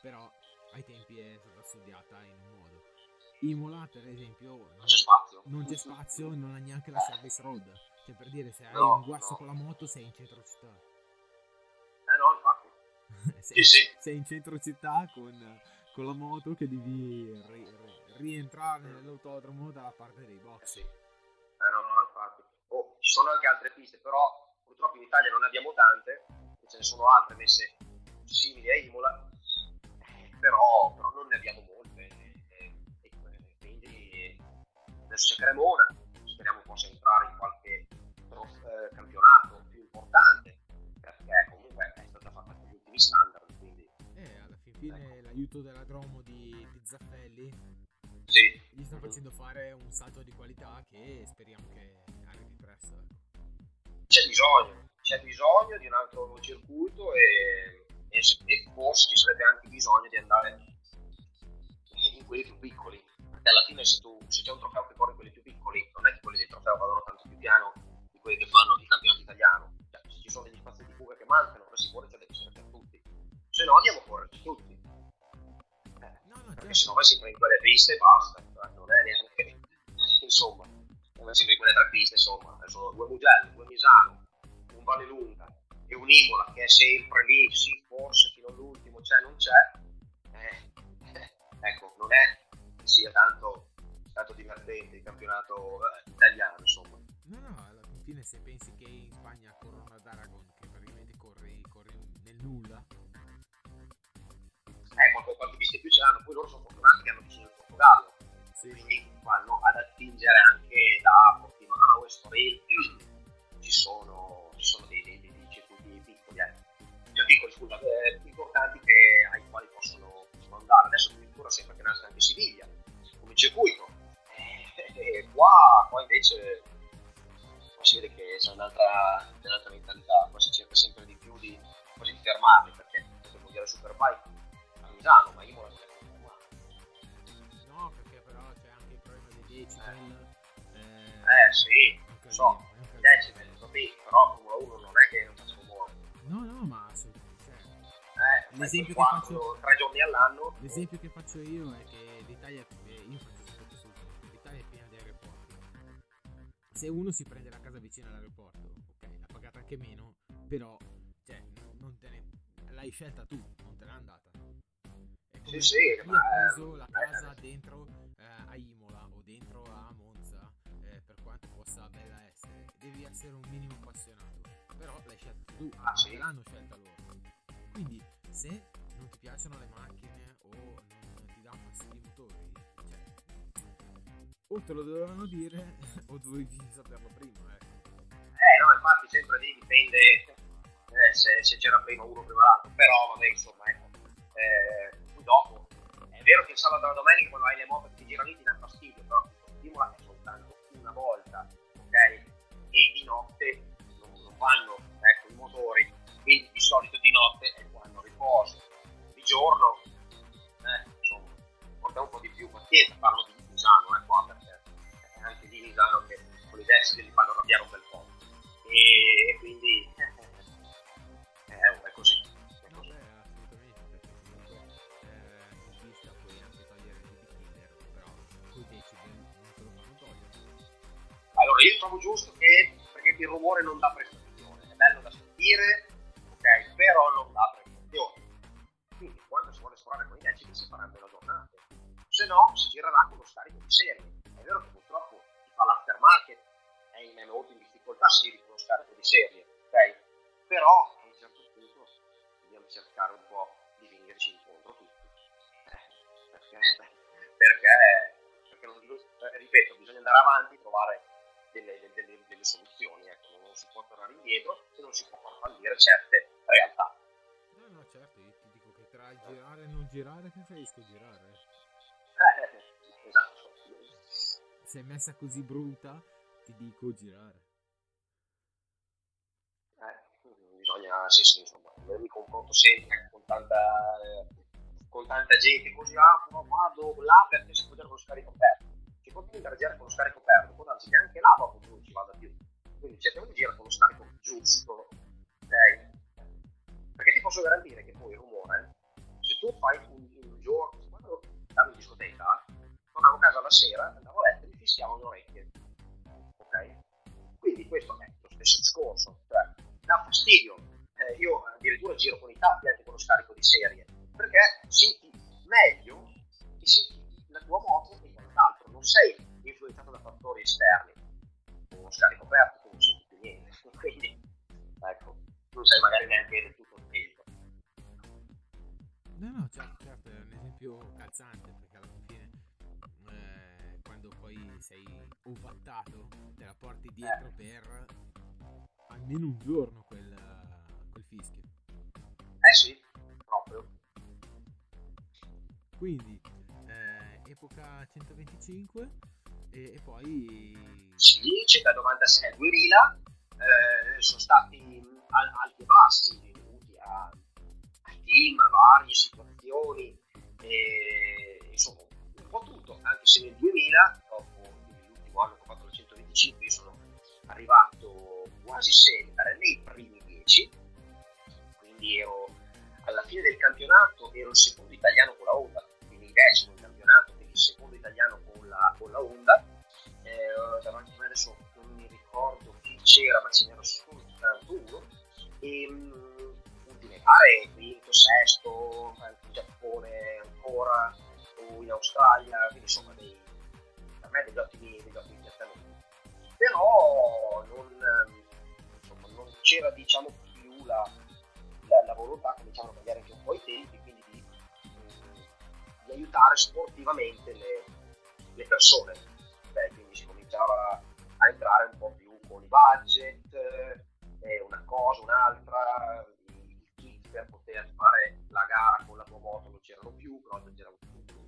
A: però ai tempi è stata studiata in un modo. Imola, per esempio,
B: Non c'è spazio.
A: non c'è spazio, non ha neanche la service road. Cioè, per dire, se hai
B: No,
A: un guasto
B: no.
A: con la moto, sei in centro città.
B: Eh no, infatti.
A: sei,
B: Sì, sì.
A: sei in centro città con, con la moto che devi ri- ri- rientrare nell'autodromo dalla parte dei
B: Eh
A: box.
B: sì. Eh no, no, infatti. Oh, ci sono anche altre piste, però purtroppo in Italia non ne abbiamo tante, ce ne sono altre messe simili a Imola, eh, però, però non ne abbiamo molte. eh, e, e quindi adesso cercheremo una, speriamo possa entrare in qualche trof- eh, campionato più importante, perché comunque è stata fatta con gli ultimi standard, quindi
A: E alla fin fine l'aiuto della Dromo di, di Zaffelli
B: sì.
A: gli sta facendo fare un salto di qualità che speriamo che arrivi presto. ecco.
B: c'è bisogno, c'è bisogno di un altro circuito e, e e forse ci sarebbe anche bisogno di andare in, in quelli più piccoli, perché alla fine se, tu, se c'è un trofeo che corre in quelli più piccoli, non è che quelli del trofeo vadano tanto più piano di quelli che fanno il campionato italiano, cioè, se ci sono degli spazi di fuga che mancano, la sicurezza deve essere per tutti, se no andiamo a correre per tutti. Eh, perché se no vai sempre in quelle piste e basta, cioè, non è neanche, insomma, vai sempre in quelle tre piste, insomma, sono due Mugello, due Misano, un Valle Lunga e un Imola che è sempre lì, sì, forse fino all'ultimo c'è, non c'è, eh, eh, ecco, non è che sia tanto, tanto divertente il campionato eh, italiano, insomma.
A: No, no, alla fin fine se pensi che in Spagna corrono ad Aragon, che praticamente corri, corri nel nulla,
B: Eh, qualche, qualche piste più ce l'hanno, poi loro sono fortunati che hanno vicino il Portogallo,
A: sì,
B: quindi vanno ad attingere anche da Portimao, Estoril, ci sono, ci sono piccoli, scusa, eh, importanti che, ai quali possono, possono andare. Adesso addirittura sembra che nasca anche Siviglia come circuito, Eh, e qua, qua invece qua si vede che c'è un'altra, un'altra mentalità, qua si cerca sempre di più di, quasi fermarli perché per mondiale Superbike a Misano, ma Imola non è confermato.
A: No, perché però c'è anche il problema dei decibel.
B: Eh, eh sì,
A: un
B: so, decibel, va bene, però Formula 1 non è che non faccia rumore.
A: No, no, ma assolutamente.
B: Eh,
A: L'esempio che faccio-
B: tre giorni all'anno.
A: l'esempio che faccio io è che l'Italia, io faccio esempio, l'Italia è piena di aeroporti. Se uno si prende la casa vicina all'aeroporto, ok, l'ha pagata anche meno, però, cioè, non te ne, l'hai scelta tu, non te l'ha andata. È
B: Sì, sì,
A: chi
B: ma,
A: preso
B: eh,
A: la
B: eh,
A: casa dentro eh, a Imola o dentro a Monza, eh, per quanto possa bella essere, devi essere un minimo appassionato, però l'hai scelta tu,
B: Ah, sì.
A: l'hanno scelta loro. Quindi, se non ti piacciono le macchine o non ti danno fastidio i motori, cioè, o te lo dovevano dire o dovevi saperlo prima, ecco.
B: Eh no, infatti sempre lì dipende eh, se, se c'era prima uno prima l'altro, però vabbè insomma ecco. Eh, dopo è vero che il sabato e la domenica quando hai le moto che ti girano lì ti danno fastidio, però Imola è soltanto una volta, ok? E di notte non, non vanno ecco, i motori, quindi di solito di notte è riposo. Di giorno, eh, insomma, porta un po' di più pazienza, parlo di Misano, eh, qua perché è anche di Misano che con i decibel li fanno arrabbiare un bel po'. E, e quindi eh, è così. È così.
A: eh.
B: Allora, io trovo giusto che perché il rumore non dà prestazione, è bello da sentire, ok, però non dà si suonare con i decibel si faranno meno giornate, se no si girerà con lo scarico di serie. È vero che purtroppo chi fa l'aftermarket è, in, molto in difficoltà se giri con lo scarico di serie, ok? Però a un certo punto dobbiamo cercare un po' di venirci incontro tutti. Eh, perché, perché, perché non- eh, ripeto, bisogna andare avanti trovare delle, delle- delle- soluzioni, ecco, non si può tornare indietro e non si può far fallire certe realtà.
A: No, no, certo, che il girare e non girare preferisco girare.
B: Eh, esatto.
A: Se è messa così brutta, ti dico girare.
B: Eh, bisogna, sì, sì, insomma, io mi confronto sempre con tanta, eh, con tanta gente così, ah, no, vado là perché si può girare con lo scarico aperto. Si può andare a girare con lo scarico aperto, può darsi che anche là dopo non ci vada più. Quindi cerchiamo di girare con lo scarico giusto, ok? Perché ti posso garantire che tu fai un, un giorno, quando andavo in discoteca, tornavo a casa la sera, andavo a letto e mi fischiavo le orecchie, ok? Quindi questo è lo stesso discorso, cioè dà fastidio. Eh, io addirittura giro con i tappi anche con lo scarico di serie, perché senti meglio e senti la tua moto e quant'altro, non sei influenzato da fattori esterni. Con uno scarico aperto tu non senti più niente, quindi ecco, non sei magari neanche attento.
A: No, no, certo, certo, è un esempio calzante perché alla fine eh, quando poi sei ovattato te la porti dietro per almeno un giorno quel, quel fischio.
B: Eh sì, proprio.
A: Quindi eh, epoca 125 e, e poi...
B: Sì, c'è dal 96 al 2000, eh, sono stati al- alti e bassi dovuti a team, varie situazioni, e, insomma un po' tutto, anche se nel 2000, dopo l'ultimo anno che ho fatto la 125, io sono arrivato quasi sempre nei primi 10, quindi ero alla fine del campionato, ero il secondo italiano con la Honda, quindi il decimo in campionato, quindi il secondo italiano con la, con la Honda eh, davanti a me adesso non mi ricordo chi c'era, ma ce n'era soltanto uno. E gare, quinto, sesto, in Giappone ancora, o in Australia, quindi insomma dei, per me degli ottimi, degli ottimi piazzamenti. Però non, insomma, non c'era diciamo più la, la, la volontà, cominciamo a cambiare anche un po' i tempi, quindi di, di aiutare sportivamente le, le persone Beh, quindi si cominciava a entrare un po' più con i budget, eh, una cosa, un'altra, poter fare la gara con la tua moto non c'erano più, però c'erano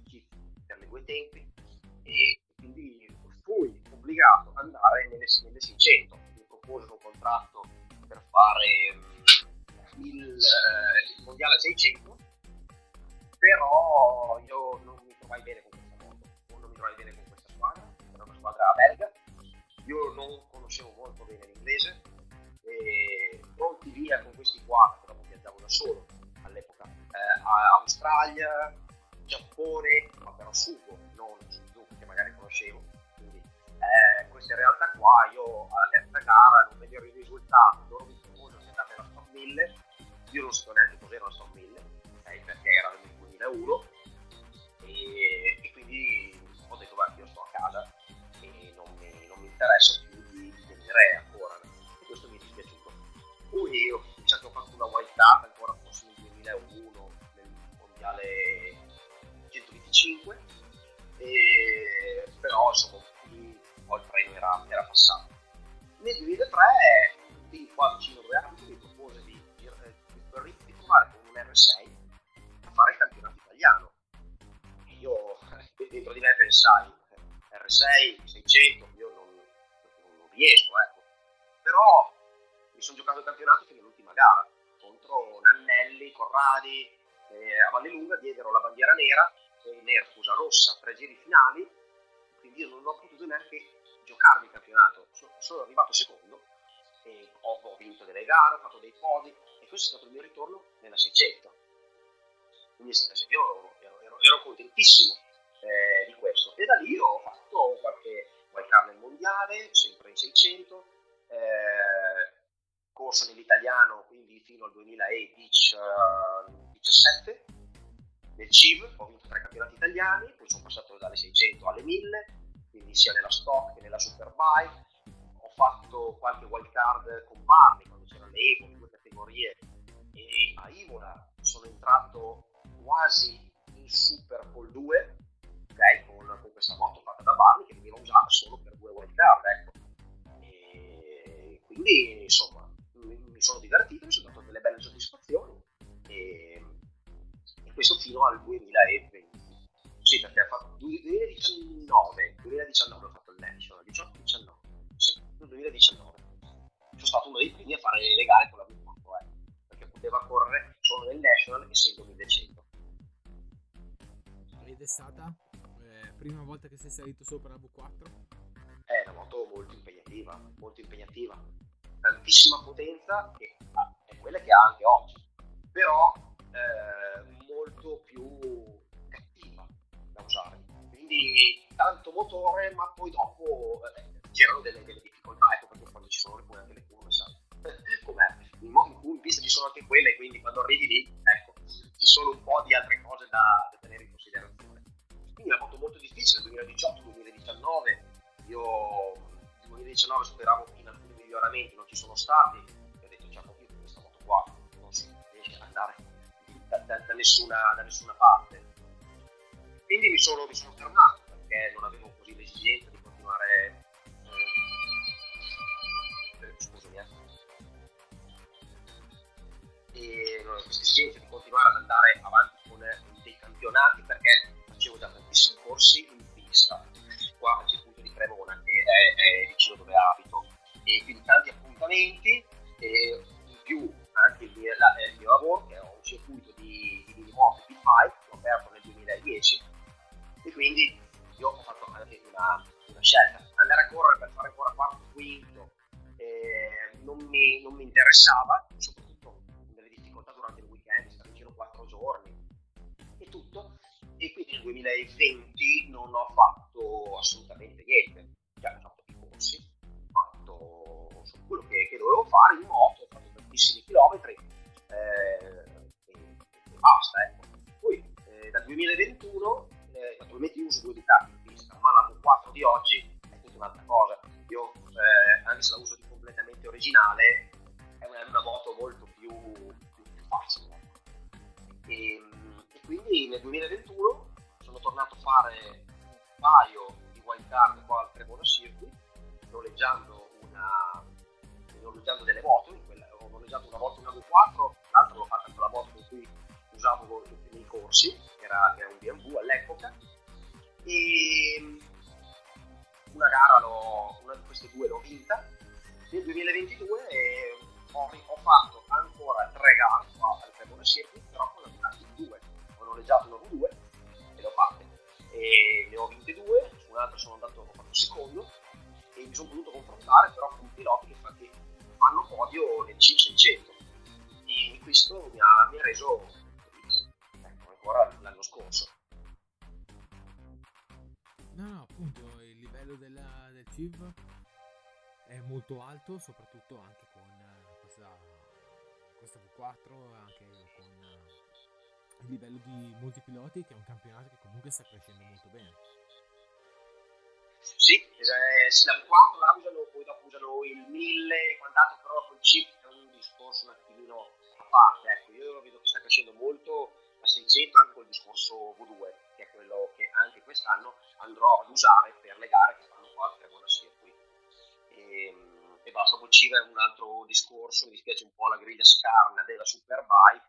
B: kit per le due tempi e quindi fui obbligato ad andare nelle, nelle 600, mi proposero un contratto per fare mm, il, eh, mondiale 600, però io non mi trovai bene con questa moto, non mi trovai bene con questa squadra, era una squadra belga, io non conoscevo molto bene l'inglese, e pronti via con questi qua, però viaggiavo da solo a Australia, Giappone, ma però Sugo, non Suzuki che magari conoscevo, quindi eh, queste realtà qua io alla terza gara non vedevo i risultati, loro mi proposero di andare nella Stop 1000, io non so neanche cos'era la Stop 1000, okay, perché era nel 2001 e, e quindi ho detto guarda io sto a casa e non mi, non mi interessa più di, venire ancora. E questo mi è dispiaciuto. Poi io diciamo, ho fatto una wild card ancora forse nel 2001 nel mondiale 125 e, però insomma lì poi il treno era, era passato. Nel 2003 lì qua vicino dove abito mi propose di, di, di, di provare con un R6 a fare il campionato italiano. E io dentro di me pensai R6, 600, io non, non riesco, ecco. Però mi sono giocato il campionato fino all'ultima gara contro Nannelli, Corradi, eh, a Vallelunga diedero la bandiera nera, eh, nera scusa, rossa, tre giri finali, quindi io non ho potuto neanche giocarmi il campionato, sono, sono arrivato secondo e ho, ho, vinto delle gare, ho fatto dei podi e questo è stato il mio ritorno nella 600. Quindi io ero, ero, ero contentissimo eh, di questo e da lì ho fatto qualche wildcard nel mondiale, sempre in 600, eh, corso nell'italiano quindi fino al 2017 nel CIV ho vinto tre campionati italiani poi sono passato dalle 600 alle 1000 quindi sia nella stock che nella superbike ho fatto qualche wildcard con Barney quando c'era l'Evo due categorie e a Imola sono entrato quasi in Super Pole 2 okay, con, con, questa moto fatta da Barney che veniva usata solo per due wildcard ecco. e quindi insomma mi sono divertito, mi sono dato delle belle soddisfazioni e, e questo fino al 2020. Sì, perché ha fatto 2019, 2019 ho fatto il National, 18-19, sì, 2019. Sono stato uno dei primi a fare le gare con la V4, eh, perché poteva correre solo nel National essendo 1100.
A: Ed è stata eh, prima volta che sei salito sopra la V4?
B: È una moto molto impegnativa, molto impegnativa tantissima potenza che è quella che ha anche oggi, però eh, molto più cattiva da usare. Quindi tanto motore, ma poi dopo eh, c'erano delle, delle, difficoltà, ecco perché quando ci sono poi anche le curve, sai, com'è? In, in pista ci sono anche quelle, quindi quando arrivi lì, ecco, ci sono un po' di altre cose da, da tenere in considerazione. Quindi è moto molto difficile, 2018-2019, io nel 2019 speravo in alcuni miglioramenti non ci sono stati ho detto diciamo io con questa moto qua non si riesce ad andare da, da, da, nessuna, da, nessuna, parte. Quindi mi sono, mi sono fermato perché non avevo così l'esigenza di continuare eh, scusami eh. e non questa esigenza di continuare ad andare avanti con dei campionati perché facevo già tantissimi corsi in pista. Qua al circuito di Cremona che è, è vicino dove abito. E quindi tanti appuntamenti e quindi io ho fatto anche una, una scelta andare a correre per fare ancora quarto quinto eh, non, mi, non, mi, interessava soprattutto delle difficoltà durante il weekend stare in giro quattro giorni e tutto. E quindi nel 2020 non ho fatto questo mi ha, mi ha reso ecco, ancora l'anno scorso.
A: No, no, appunto il livello della, del CIV è molto alto, soprattutto anche con uh, questa, questa V4, anche con uh, il livello di molti piloti, che è un campionato che comunque sta crescendo molto bene.
B: Sì, eh, la V4 la usano, poi dopo usano il 1000 e quant'altro, però il chip è un discorso un attimino a parte. Ecco, io vedo che sta crescendo molto la 600 anche col discorso V2, che è quello che anche quest'anno andrò ad usare per le gare che fanno qua al Cremona Circuit. E, e basta, poi Civa è un altro discorso, mi dispiace un po' la griglia scarna della Superbike,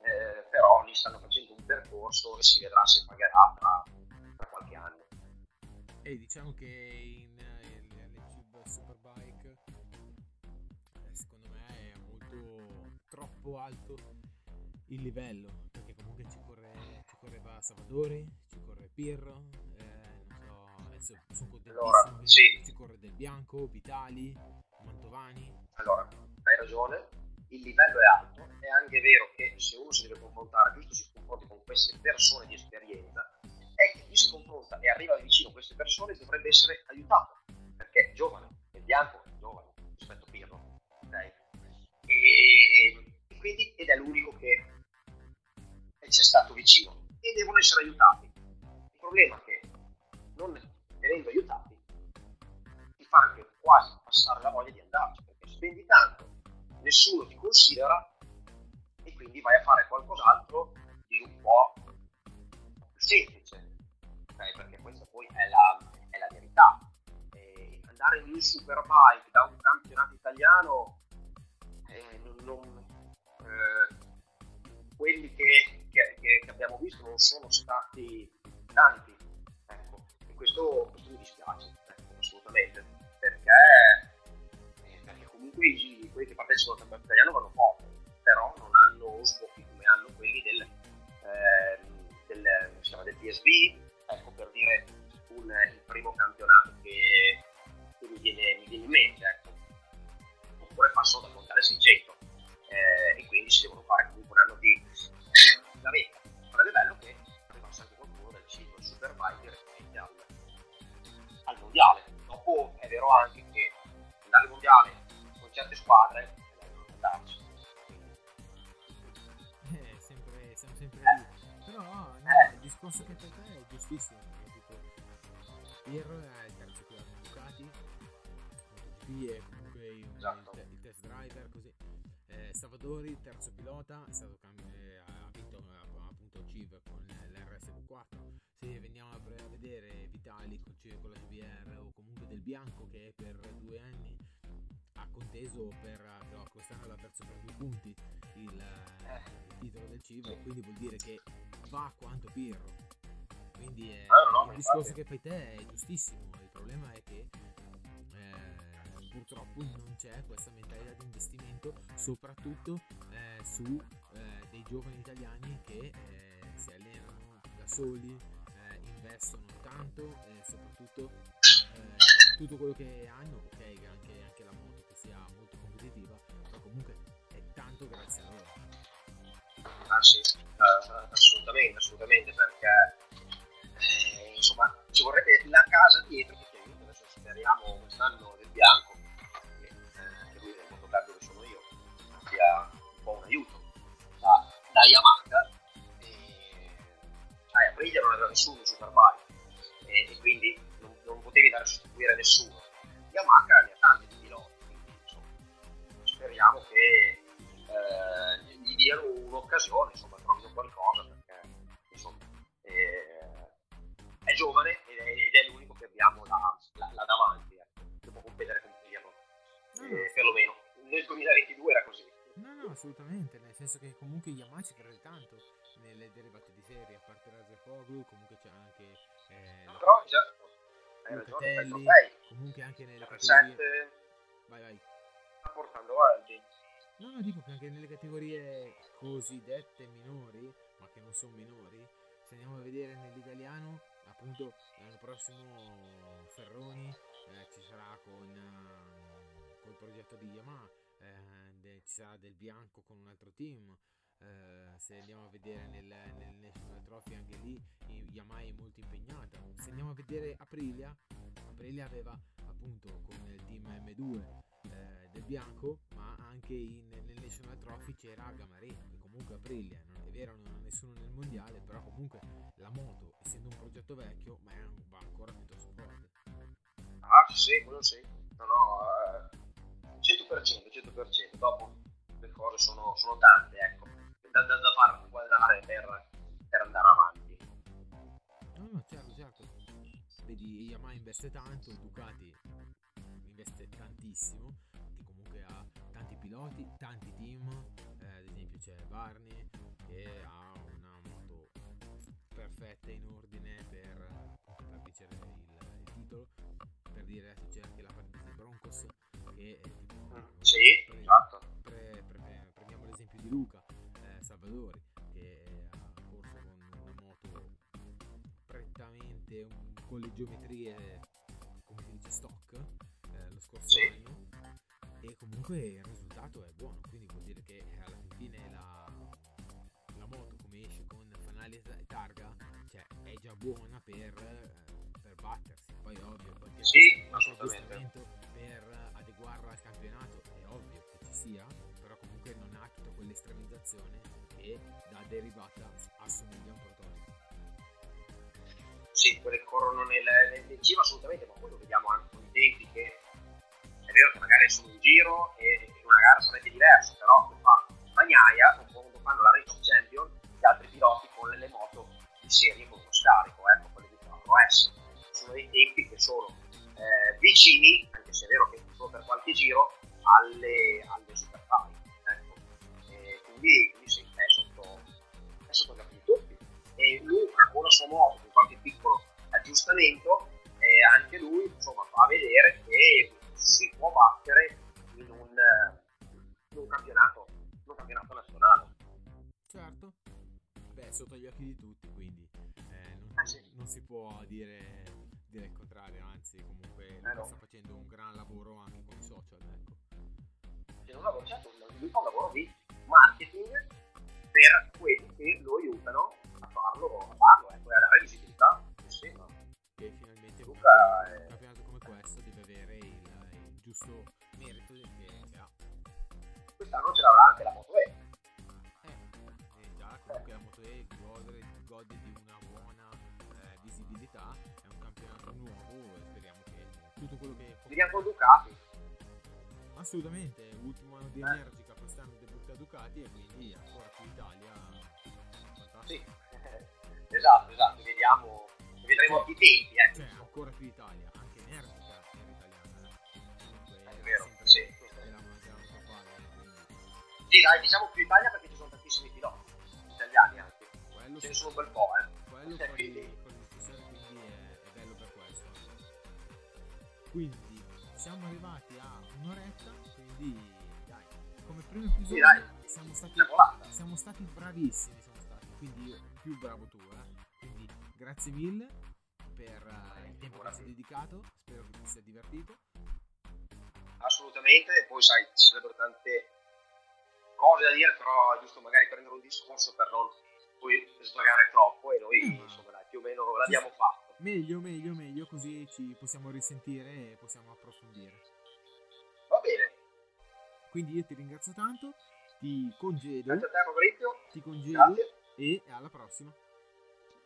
B: eh, però lì stanno facendo un percorso e si vedrà se pagherà tra.
A: E diciamo che in LCB Superbike eh, secondo me è molto troppo alto il livello perché comunque ci, corre, ci correva Salvadori, ci corre Pirro, eh, non so, adesso sono contentissimo
B: allora, sì.
A: ci corre Del Bianco, Vitali, Mantovani.
B: Allora, hai ragione, il livello è alto, è anche vero che se uno si deve confrontare, giusto si confronti con queste persone di esperienza, è che chi si confronta e arriva vicino a queste persone dovrebbe essere aiutato, perché è giovane, è bianco, è giovane rispetto a Pirro, okay? e, e quindi, ed è l'unico che ci è stato vicino e devono essere aiutati. Il problema è che non venendo aiutati ti fa anche quasi passare la voglia di andarci, perché spendi tanto, nessuno ti considera e quindi vai a fare qualcos'altro di un po' più semplice, okay? perché questa poi è la, è la verità. E andare in superbike da un campionato italiano eh, non, non eh, quelli che, che, che, abbiamo visto non sono stati tanti. Ecco, e questo, questo mi dispiace, ecco, assolutamente, perché, eh, perché comunque i, quelli che partecipano al campionato italiano vanno forte, però non hanno sbocchi come hanno quelli del, eh, del, del PSV, ecco per dire un, il primo campionato che, che mi, viene, mi, viene, in mente, ecco. oppure passo da Mondiale 600 eh, e quindi si devono fare comunque un anno di la vita. Sarebbe bello che arrivasse anche qualcuno del ciclo Superbike direttamente al, al mondiale. Dopo è vero anche che andare al mondiale con certe squadre è meglio andarci.
A: Eh, sempre, siamo sempre lì. Però eh. Discorso che fai te è giustissimo. Tipo, Pierro è il terzo pilota Ducati, MotoGP è comunque il, esatto. il, il test driver, così. Eh, Salvadori, il terzo pilota, è stato cambiato, eh, ha vinto appunto CIV con l'RSV4. Se veniamo a vedere Vitali con, con la GBR o comunque Del Bianco che per due anni ha conteso per no, quest'anno l'ha perso per due punti il, il titolo del CIV, quindi vuol dire che va quanto Pirro. Quindi è, il discorso che fai te è giustissimo. Il problema è che purtroppo non c'è questa mentalità di investimento, soprattutto eh, su eh, dei giovani italiani che eh, si allenano da soli, eh, investono tanto e soprattutto eh, tutto quello che hanno, ok, anche, anche la moto sia molto competitiva, ma comunque è tanto grazie a loro.
B: Ah sì, uh, assolutamente, assolutamente, perché eh, insomma ci vorrebbe la casa dietro che ti adesso speriamo quest'anno del bianco sia un po' un aiuto da, da Yamaha e, cioè, Aprilia non aveva nessuno in Superbike e, e quindi non, non, potevi dare a sostituire nessuno Yamaha speriamo che eh, gli diano un'occasione insomma trovino qualcosa perché insomma eh, è giovane ed è, ed è, l'unico che abbiamo là, là, là davanti che può competere con Pirlo eh, perlomeno nel 2022 era così.
A: No, no, assolutamente, nel senso che comunque Yamaha ci crede tanto nelle derivate di serie, a parte Razafoglu, comunque c'è anche eh,
B: no, però già hai ragione,
A: comunque anche nelle
B: categorie
A: vai vai
B: portando avanti
A: no, no, dico che anche nelle categorie cosiddette minori, ma che non sono minori, se andiamo a vedere nell'italiano, appunto l'anno prossimo Ferroni eh, ci sarà con uh, col progetto di Yamaha, eh, de, ci sarà del bianco con un altro team. Eh, se andiamo a vedere nel, nel National Trophy anche lì Yamaha è molto impegnata. Se andiamo a vedere Aprilia, Aprilia aveva appunto con il team M2 eh, del bianco, ma anche in, nel National Trophy c'era Gamareno, che comunque Aprilia, non è vero, non ha nessuno nel mondiale, però comunque la moto, essendo un progetto vecchio, ma va ancora piuttosto forte.
B: Ah sì, quello sì, no no, eh, 100%, 100%, dopo le cose sono, sono tante, ecco, da, da, da far guardare per, per andare avanti.
A: No, no, certo, certo. Vedi, Yamaha investe tanto, Ducati investe tantissimo, che comunque ha tanti piloti, tanti team, eh, ad esempio c'è Barney che ha una moto perfetta in ordine per, per vincere il, il, titolo, per dire adesso c'è anche la partita di Broncos che è tipo...
B: Sì, pre, esatto.
A: Pre, pre, prendiamo l'esempio di Luca eh, Salvadori che ha corso con una moto prettamente un, con le geometrie come si dice stock scorso sì. anno e comunque il risultato è buono, quindi vuol dire che alla fine la, la moto come esce con fanale e targa cioè, è già buona per, per battersi, poi è ovvio, qualche
B: sì,
A: aggiustamento per adeguarla al campionato è ovvio che ci sia, però comunque non ha tutta quell'estremizzazione che da derivata assomiglia a un prototipo.
B: Sì, quelle che corrono nel, nel, nel giro assolutamente, ma poi lo vediamo anche con i tempi che vero che magari è solo un giro e in una gara sarebbe diverso, però fa Bagnaia, quando fanno la Race of Champion, gli altri piloti con le moto di serie con uno scarico, ecco, quelle di 4S. Sono dei tempi che sono eh, vicini, anche se è vero che solo per qualche giro, alle, alle Superbike. Ecco. quindi, quindi sì, è sotto, è sotto gli occhi di tutti. E Luca con la sua moto, con qualche piccolo aggiustamento, eh, anche lui insomma, fa vedere che si può battere in un, in un, campionato, in un campionato nazionale.
A: Certo, beh, sotto gli occhi di tutti, quindi eh, non, ah, sì. non, si può dire, dire, il contrario, anzi comunque eh, no. sta facendo un gran lavoro anche con i social. Ecco.
B: C'è un lavoro, certo, lui fa un lavoro di marketing per
A: giusto merito che ha.
B: Quest'anno ce l'avrà anche la Moto E.
A: Eh, eh già comunque la Moto E gode, gode di una buona eh, visibilità, è un campionato nuovo e speriamo che tutto quello che...
B: Vediamo con Ducati.
A: Assolutamente, ultimo anno di eh. Energica, quest'anno debutta Ducati e quindi ancora più Italia.
B: Fantastico. Sì, esatto, esatto, vediamo, vedremo i tempi. Eh.
A: Cioè, ancora più Italia,
B: Sì, dai, diciamo più Italia perché ci sono tantissimi piloti italiani anche. Quello Ce ne sono un bel po', eh.
A: Quello fuori, quindi... fuori quindi è, è, bello per questo. Quindi siamo arrivati a un'oretta, quindi dai, come primo episodio sì, dai, siamo, stati, siamo stati bravissimi, siamo stati, quindi più bravo tu, eh. Quindi grazie mille per uh, il tempo che ci hai dedicato, spero che ti sia divertito
B: assolutamente, poi sai, ci sarebbero tante cose da dire, però è giusto magari prendere un discorso per non poi svagare troppo e noi eh, insomma dai, più o meno l'abbiamo fatto.
A: Meglio, meglio, meglio, così ci possiamo risentire e possiamo approfondire.
B: Va bene.
A: Quindi io ti ringrazio tanto, ti congedo.
B: Grazie a te Fabrizio.
A: Ti congedo Grazie. e alla prossima.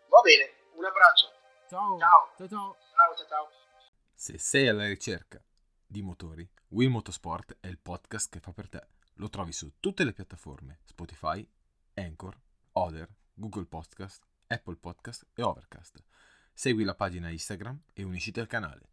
B: Va bene, un abbraccio.
A: Ciao.
B: Ciao.
A: Ciao ciao.
B: Ciao ciao ciao.
A: Se sei alla ricerca di motori, Will Motorsport è il podcast che fa per te. Lo trovi su tutte le piattaforme Spotify, Anchor, Other, Google Podcast, Apple Podcast e Overcast. Segui la pagina Instagram e unisciti al canale.